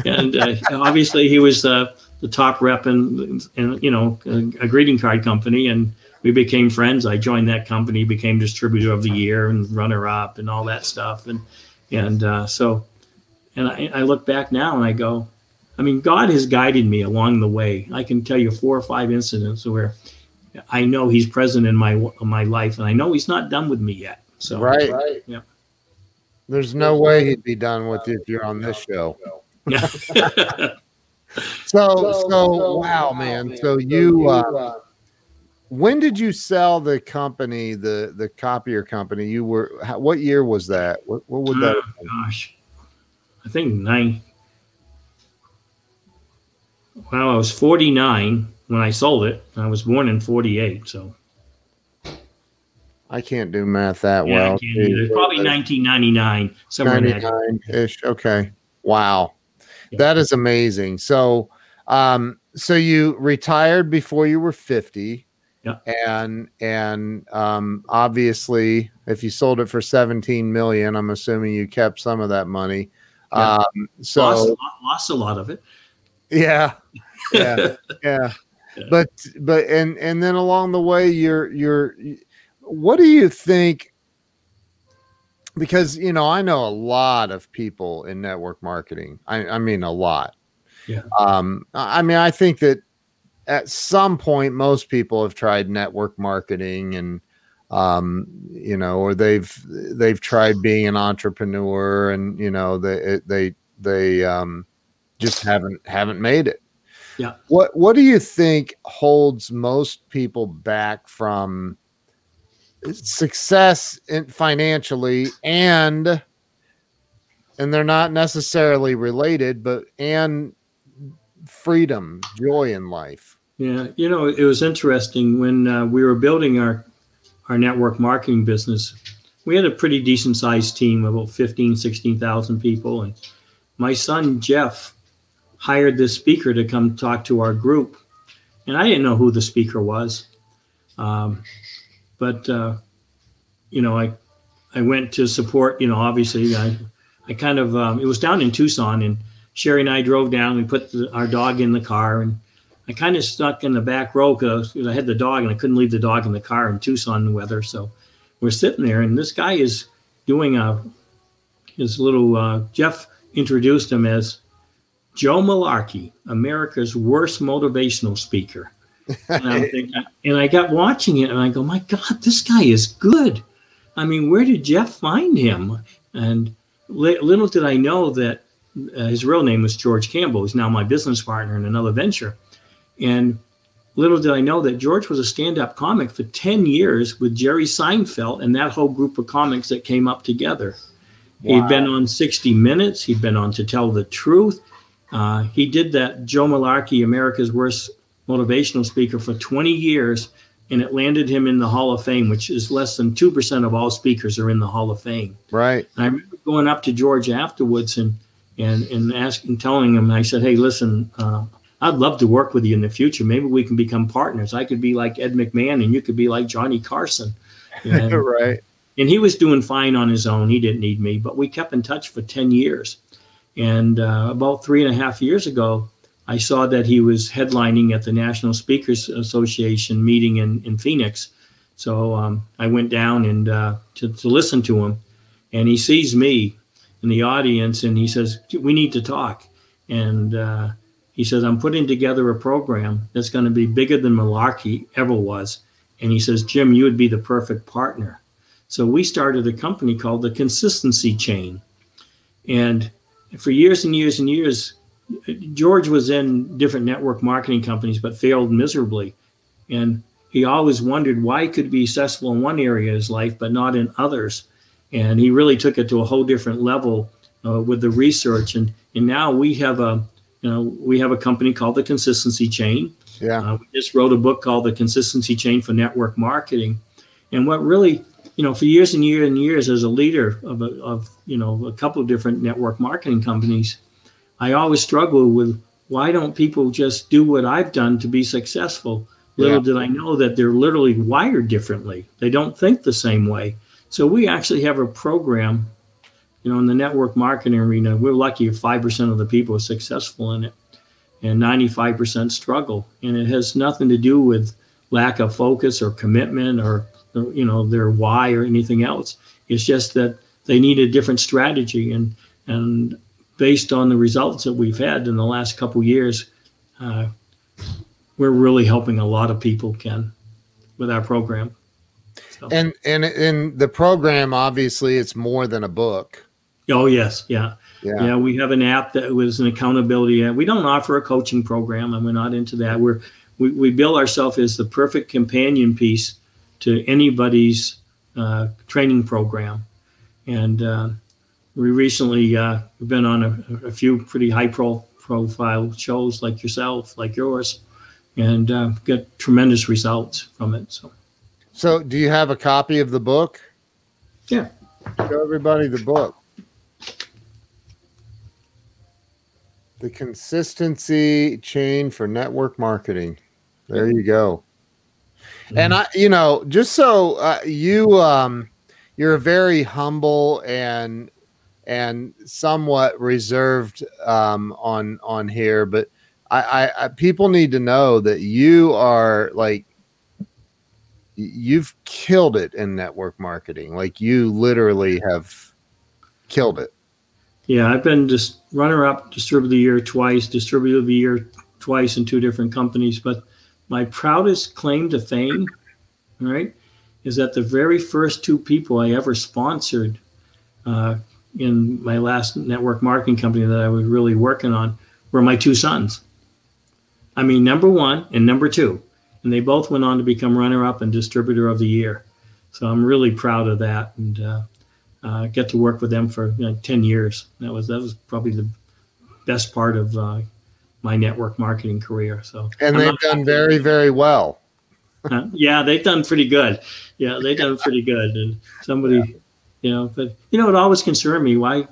And uh, [laughs] obviously he was uh, the top rep in, in you know, a, a greeting card company. And we became friends. I joined that company, became distributor of the year and runner up and all that stuff. And and uh, so, and I, I look back now and I go, I mean, God has guided me along the way. I can tell you four or five incidents where I know He's present in my in my life, and I know He's not done with me yet. So right, right, yeah. There's no way He'd be done with you if you're on this show. [laughs] so, so, wow, man. So you. Uh, when did you sell the company, the the copier company? You were what year was that? What, what would that? Uh, gosh, I think nine. Well, I was 49 when I sold it. I was born in 48, so. I can't do math that Yeah, I well. can't either. Probably 1999, somewhere in that. 99 ish. Okay. Wow. Yeah. That is amazing. So, um, so you retired before you were 50. Yeah. And, and, um, obviously if you sold it for 17 million, I'm assuming you kept some of that money. Yeah. Um, so lost, lost a lot of it. yeah. [laughs] Yeah. yeah. Yeah. But, but, and, and then along the way, you're, you're, what do you think? Because, you know, I know a lot of people in network marketing. I, I mean, a lot. Yeah. Um, I I mean, I think that at some point, most people have tried network marketing and, um, you know, or they've, they've tried being an entrepreneur and, you know, they, they, they, um, just haven't, haven't made it. Yeah. What, what do you think holds most people back from, success in financially and and they're not necessarily related but and freedom joy in life Yeah, you know, it was interesting when uh, we were building our our network marketing business. We had a pretty decent sized team, about 15, 16,000 people. And my son, Jeff, hired this speaker to come talk to our group. And I didn't know who the speaker was. Um, but, uh, you know, I, I went to support, you know, obviously I, I kind of, um, it was down in Tucson and Sherry and I drove down we put the, our dog in the car and I kind of stuck in the back row because I had the dog and I couldn't leave the dog in the car in Tucson weather. So we're sitting there, and this guy is doing a his little. Uh, Jeff introduced him as Joe Malarkey, America's worst motivational speaker. And, [laughs] thinking, and I got watching it, and I go, "My God, this guy is good." I mean, where did Jeff find him? And li- little did I know that uh, his real name was George Campbell. He's now my business partner in another venture. And little did I know that George was a stand up comic for 10 years with Jerry Seinfeld and that whole group of comics that came up together. He'd been on 60 Minutes, he'd been on To Tell the Truth. Uh, he did that Joe Malarkey, America's Worst Motivational Speaker, for 20 years, and it landed him in the Hall of Fame, which is less than 2% of all speakers are in the Hall of Fame. right And I remember going up to George afterwards and and and asking, telling him, I said, "Hey, listen, uh, I'd love to work with you in the future. Maybe we can become partners. I could be like Ed McMahon, and you could be like Johnny Carson." And, [laughs] right and he was doing fine on his own. He didn't need me, but we kept in touch for ten years. And uh, about three and a half years ago, I saw that he was headlining at the National Speakers Association meeting in in Phoenix. So um, I went down and uh, to, to listen to him, and he sees me in the audience, and he says, "We need to talk." And uh, he says, "I'm putting together a program that's going to be bigger than Malarkey ever was." And he says, "Jim, you would be the perfect partner." So we started a company called the Consistency Chain, and for years and years and years, George was in different network marketing companies, but failed miserably, and he always wondered why he could be successful in one area of his life but not in others and he really took it to a whole different level uh, with the research and and now we have a you know we have a company called the consistency chain. Yeah. Uh, we just wrote a book called the consistency chain for network marketing. And what really you know for years and years and years as a leader of, a, of you know a couple of different network marketing companies i always struggle with why don't people just do what i've done to be successful? Little Yeah. did i know that they're literally wired differently. They don't think the same way. So we actually have a program you know in the network marketing arena we're lucky if 5% of the people are successful in it and 95% struggle. And it has nothing to do with lack of focus or commitment or you know their why or anything else. It's just that they need a different strategy. And and based on the results that we've had in the last couple years uh, we're really helping a lot of people ken with our program. So- and and in the program obviously it's more than a book oh yes yeah yeah Yeah, we have an app that was an accountability app. We don't offer a coaching program, and we're not into that. We're we, we bill ourselves as the perfect companion piece to anybody's uh, training program. And uh, we recently uh, we've been on a, a few pretty high pro profile shows like yourself, like yours, and uh, get tremendous results from it. So, so do you have a copy of the book? Yeah. Show everybody the book. The consistency chain for network marketing. There you go. Mm-hmm. And I, you know, just so uh, you, um, you're a very humble and and somewhat reserved um, on on here, but I, I, I people need to know that you are like you've killed it in network marketing. Like you literally have killed it. Yeah, I've been just runner up distributor of the year twice, distributor of the year twice in two different companies. But my proudest claim to fame, right, is that the very first two people I ever sponsored uh, in my last network marketing company that I was really working on were my two sons. I mean, number one and number two. And they both went on to become runner up and distributor of the year. So I'm really proud of that and uh, uh, get to work with them for you know, 10 years. That was, that was probably the best part of uh, my network marketing career. So, and they've done very, very well. [laughs] yeah, they've done pretty good. Yeah, they've done [laughs] pretty good. And somebody, yeah. you know, but you know, it always concerned me why,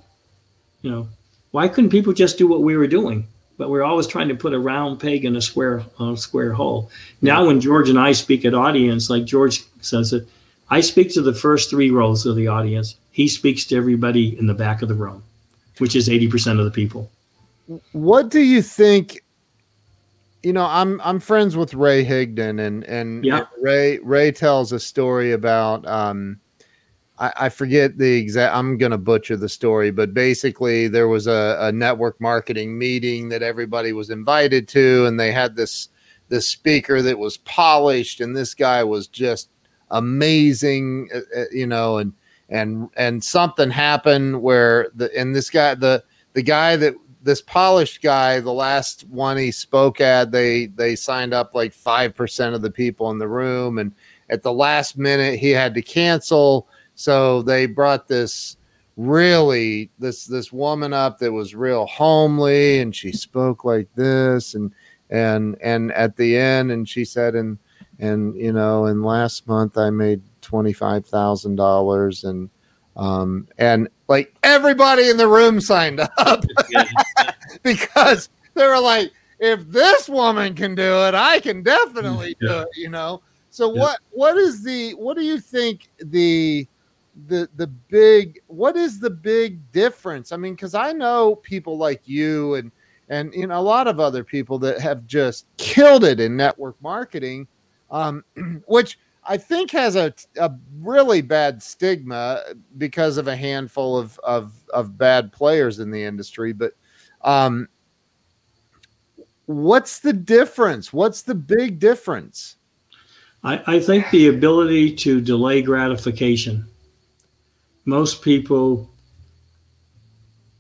you know, why couldn't people just do what we were doing? But we're always trying to put a round peg in a square uh, square hole. Now, when George and I speak at audience, like George says it, I speak to the first three rows of the audience. He speaks to everybody in the back of the room, which is eighty percent of the people. What do you think you know, I'm I'm friends with Ray Higdon, and and, yeah. Ray Ray tells a story about um, I, I, forget the exact. I'm gonna butcher the story, but basically there was a, a network marketing meeting that everybody was invited to, and they had this this speaker that was polished, and this guy was just amazing, uh, uh you know, and and and something happened where the and this guy the the guy that this polished guy, the last one he spoke at, they they signed up like five percent of the people in the room, and at the last minute he had to cancel. So they brought this really this this woman up that was real homely, and she spoke like this, and and and at the end, and she said, and and you know, and last month I made twenty five thousand dollars, and um, and like everybody in the room signed up [laughs] because they were like, if this woman can do it, I can definitely yeah. do it, you know? So yeah. what, what is the, what do you think the, the, the big, what is the big difference? I mean, cause I know people like you and, and, you know, a lot of other people that have just killed it in network marketing, um, [clears throat] which, I think has a, a really bad stigma because of a handful of, of, of bad players in the industry. But um, what's the difference? What's the big difference? I, I think the ability to delay gratification. Most people,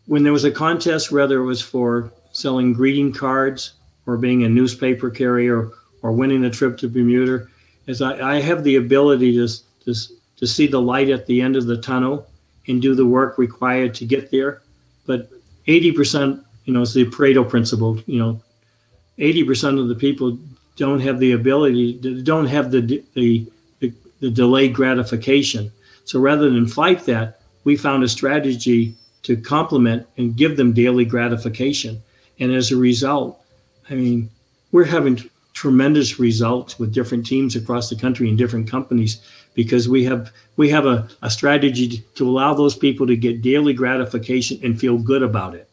when there was a contest, whether it was for selling greeting cards or being a newspaper carrier or winning a trip to Bermuda, is I, I have the ability to, to, to see the light at the end of the tunnel and do the work required to get there. But 80%, you know, it's the Pareto principle, you know, 80% of the people don't have the ability, don't have the, the, the, the delayed gratification. So rather than fight that, we found a strategy to complement and give them daily gratification. And as a result, I mean, we're having tremendous results with different teams across the country and different companies because we have we have a, a strategy to, allow those people to get daily gratification and feel good about it.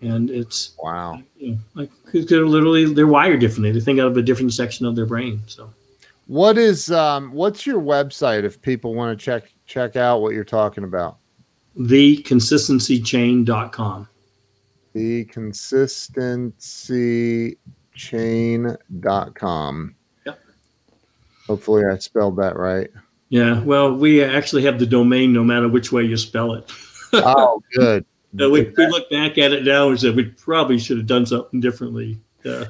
And it's wow. you know, like they're literally they're wired differently. They think out of a different section of their brain so. What is um what's your website if people want to check check out what you're talking about? the consistencychain.com the consistency chain.com. Yep. Hopefully I spelled that right. Yeah. Well, we actually have the domain no matter which way you spell it. [laughs] oh, good. So we, we look back at it now and said we probably should have done something differently. Yeah.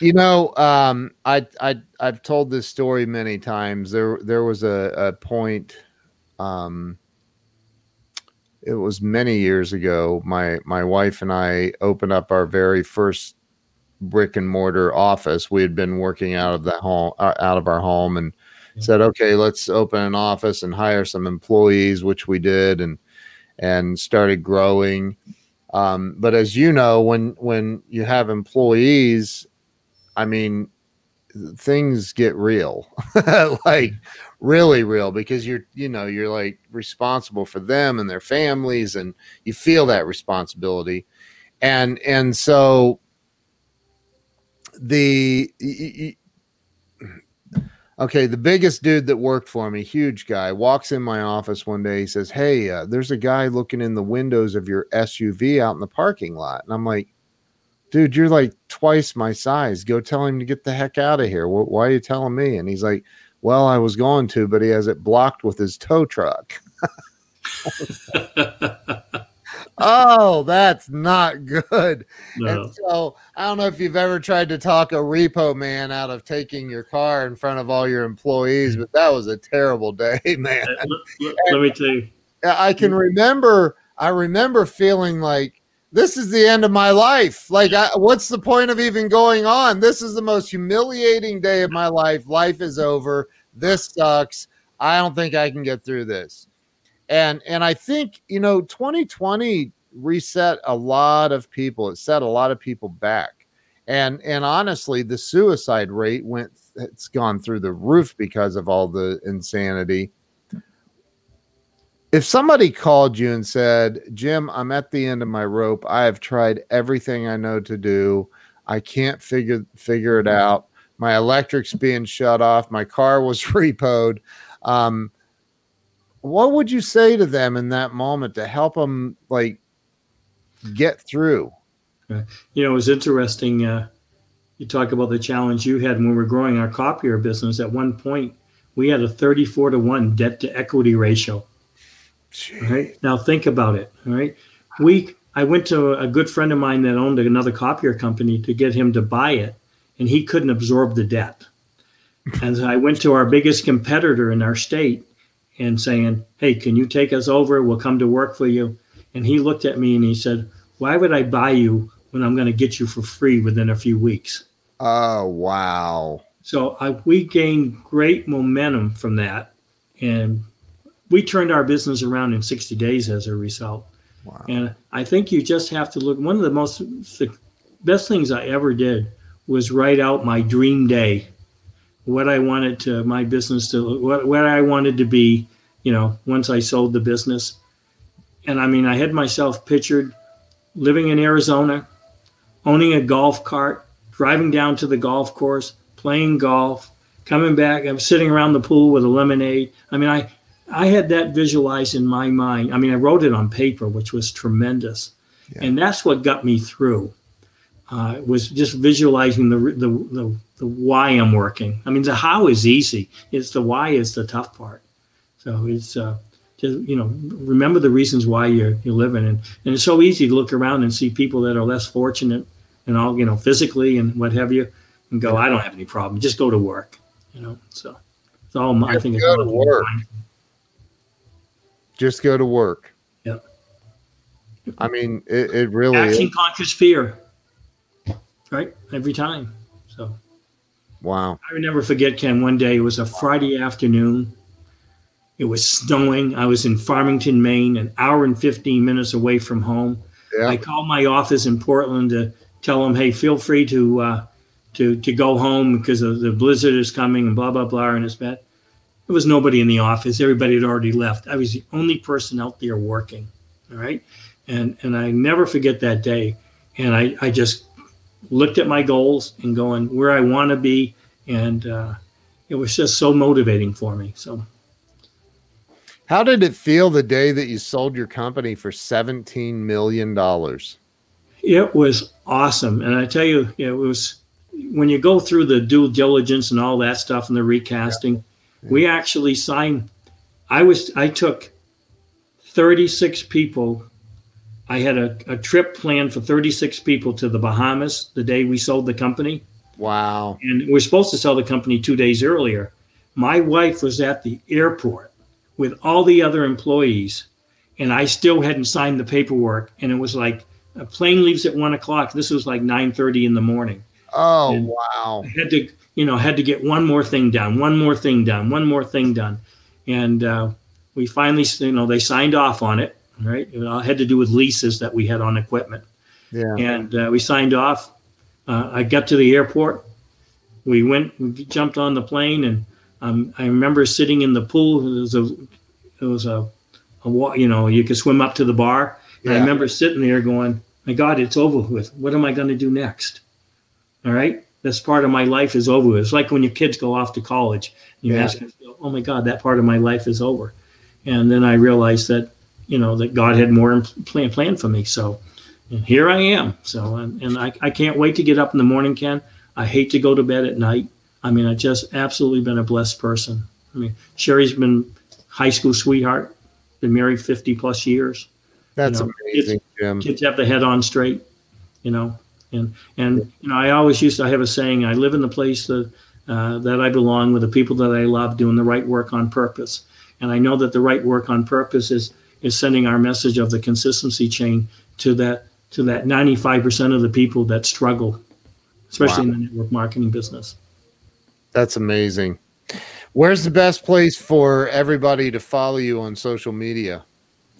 You know, um, I I I've told this story many times. There there was a, a point um, it was many years ago. My my wife and I opened up our very first brick and mortar office. We had been working out of that home, uh, out of our home, and said, "Okay, let's open an office and hire some employees," which we did, and and started growing. Um, but as you know, when when you have employees, I mean, things get real, [laughs] like really real, because you're you know you're like responsible for them and their families, and you feel that responsibility, and and so the okay the biggest dude that worked for me huge guy walks in my office one day he says hey uh, there's a guy looking in the windows of your suv out in the parking lot. And i'm like dude you're like twice my size. Go tell him to get the heck out of here why are you telling me? And he's like well i was going to but he has it blocked with his tow truck [laughs] [laughs] [laughs] oh, that's not good. No. And so I don't know if you've ever tried to talk a repo man out of taking your car in front of all your employees, but that was a terrible day, [laughs] man. Uh, let, let me tell you. I can remember I remember feeling like this is the end of my life. Like, I, what's the point of even going on? This is the most humiliating day of my life. Life is over. This sucks. I don't think I can get through this and and I think you know 2020 reset a lot of people. It set a lot of people back, and and honestly, the suicide rate went. It's gone through the roof because of all the insanity. If somebody called you and said, "Jim, I'm at the end of my rope. I have tried everything I know to do. I can't figure figure it out. My electric's being shut off. My car was [laughs] repoed." Um, what would you say to them in that moment to help them like get through? You know, it was interesting. Uh, you talk about the challenge you had when we were growing our copier business. At one point, we had a 34 to 1 debt to equity ratio. Jeez. Right now, think about it. All right. We, I went to a good friend of mine that owned another copier company to get him to buy it, and he couldn't absorb the debt. And so I went to our biggest competitor in our state and saying, Hey, can you take us over? We'll come to work for you. And he looked at me and he said, Why would I buy you when I'm going to get you for free within a few weeks? Oh, wow. So I, we gained great momentum from that. And we turned our business around in 60 days as a result. Wow. And I think you just have to look. One of the most, the best things I ever did was write out my dream day what I wanted to my business to what what I wanted to be, you know, once I sold the business. And I mean, I had myself pictured living in Arizona, owning a golf cart, driving down to the golf course, playing golf, coming back. I'm sitting around the pool with a lemonade. I mean, I I had that visualized in my mind. I mean, I wrote it on paper, which was tremendous, yeah. and that's what got me through. Uh, was just visualizing the, the, the the why I'm working. I mean, the how is easy. It's the why is the tough part. So it's uh, just you know remember the reasons why you're you're living, and and it's so easy to look around and see people that are less fortunate and all you know physically and what have you, and go, I don't have any problem. Just go to work. You know, so it's all I think. Go to work. Just go to work. Yeah. I mean, it, it really action is. conquers fear. Right, every time. Wow. I will never forget, Ken. One day it was a Friday afternoon. It was snowing. I was in Farmington, Maine, an hour and 15 minutes away from home. Yeah. I called my office in Portland to tell them, hey, feel free to uh, to to go home because the blizzard is coming and blah blah blah and it's bad. There was nobody in the office. Everybody had already left. I was the only person out there working. All right. And and I never forget that day. And I, I just looked at my goals and going where I want to be, and uh, it was just so motivating for me. So, how did it feel the day that you sold your company for seventeen million dollars? It was awesome, and I tell you, it was when you go through the due diligence and all that stuff and the recasting. Yeah. Yeah. We actually signed. I was I took thirty six people I had a, a trip planned for 36 people to the Bahamas the day we sold the company. Wow. And we are supposed to sell the company two days earlier. My wife was at the airport with all the other employees, and I still hadn't signed the paperwork, and it was like a plane leaves at one o'clock. This was like nine thirty in the morning. Oh and wow! I had to, you know, had to get one more thing done, one more thing done, one more thing done, and uh, we finally, you know, they signed off on it. Right, it all had to do with leases that we had on equipment. Yeah, and uh, we signed off. Uh, I got to the airport. We went, we jumped on the plane, and um, I remember sitting in the pool. It was a, it was a, a you know, you could swim up to the bar. Yeah. I remember sitting there going, "My God, it's over with. What am I going to do next?" All right, this part of my life is over. With. It's like when your kids go off to college. You yeah. ask, "Oh my God, that part of my life is over," and then I realized that you know that God had more plan plan for me. So here I am. So and, and I, I can't wait to get up in the morning, Ken. I hate to go to bed at night. I mean, I just absolutely been a blessed person. I mean, Sherry's been high school sweetheart, been married 50 plus years. That's you know, amazing, kids, Jim. Kids have the head on straight, you know. And and you know, I always used to I have a saying: I live in the place that uh, that I belong with the people that I love, doing the right work on purpose. And I know that the right work on purpose is is sending our message of the consistency chain to that to that 95% of the people that struggle, especially wow. in the network marketing business. That's amazing. Where's the best place for everybody to follow you on social media?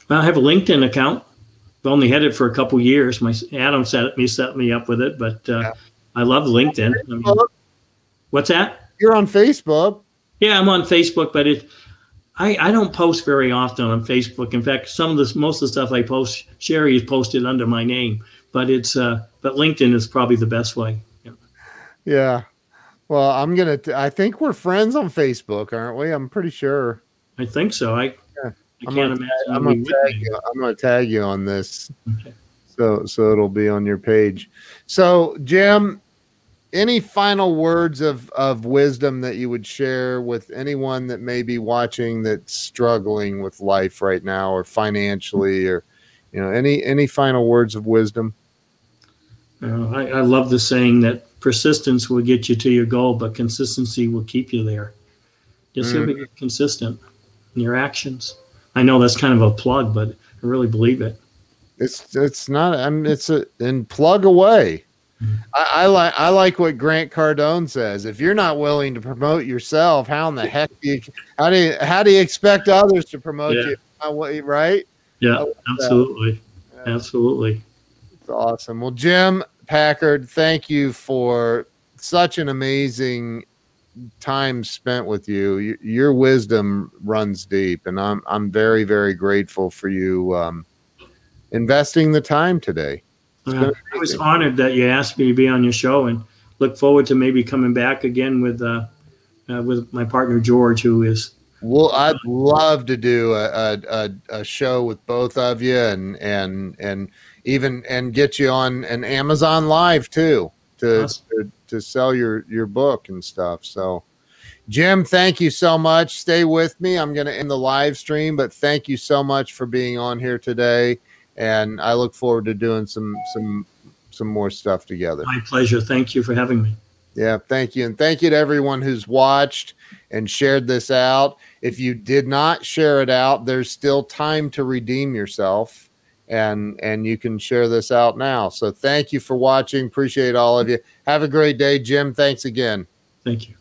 I have a LinkedIn account. I've only had it for a couple years. My Adam set me set me up with it, but uh, yeah. I love LinkedIn. I mean, what's that? You're on Facebook. Yeah, I'm on Facebook, but it I, I don't post very often on Facebook. In fact, some of this most of the stuff I post, Sherry has posted under my name, but it's uh, but LinkedIn is probably the best way. Yeah. yeah. Well, I'm gonna. T- I think we're friends on Facebook, aren't we? I'm pretty sure. I think so. I, yeah. I I'm can't gonna, imagine. I'm gonna tag you. I'm gonna tag you on this. Okay. So so it'll be on your page. So Jim, any final words of of wisdom that you would share with anyone that may be watching that's struggling with life right now or financially or you know any any final words of wisdom uh, I, I love the saying that persistence will get you to your goal, but consistency will keep you there. Just mm. be consistent in your actions. I know that's kind of a plug, but I really believe it. It's it's not. I mean, it's a and plug away. I, I like I like what Grant Cardone says. If you're not willing to promote yourself, how in the heck do you how do you how do you expect others to promote yeah. you? Right? Yeah, absolutely, yeah. absolutely. It's awesome. Well, Jim, Packard, thank you for such an amazing time spent with you. Your wisdom runs deep, and I'm I'm very very grateful for you um, investing the time today. Uh, I was honored that you asked me to be on your show, and look forward to maybe coming back again with uh, uh, with my partner George, who is. Well, I'd love to do a, a, a show with both of you, and and and even and get you on an Amazon Live too to, awesome. to, to sell your your book and stuff. So, Jim, thank you so much. Stay with me. I'm going to end the live stream, but thank you so much for being on here today, and I look forward to doing some some some more stuff together. My pleasure. Thank you for having me. Yeah, thank you. And thank you to everyone who's watched and shared this out. If you did not share it out, there's still time to redeem yourself and and you can share this out now. So thank you for watching. Appreciate all of you. Have a great day, Jim. Thanks again. Thank you.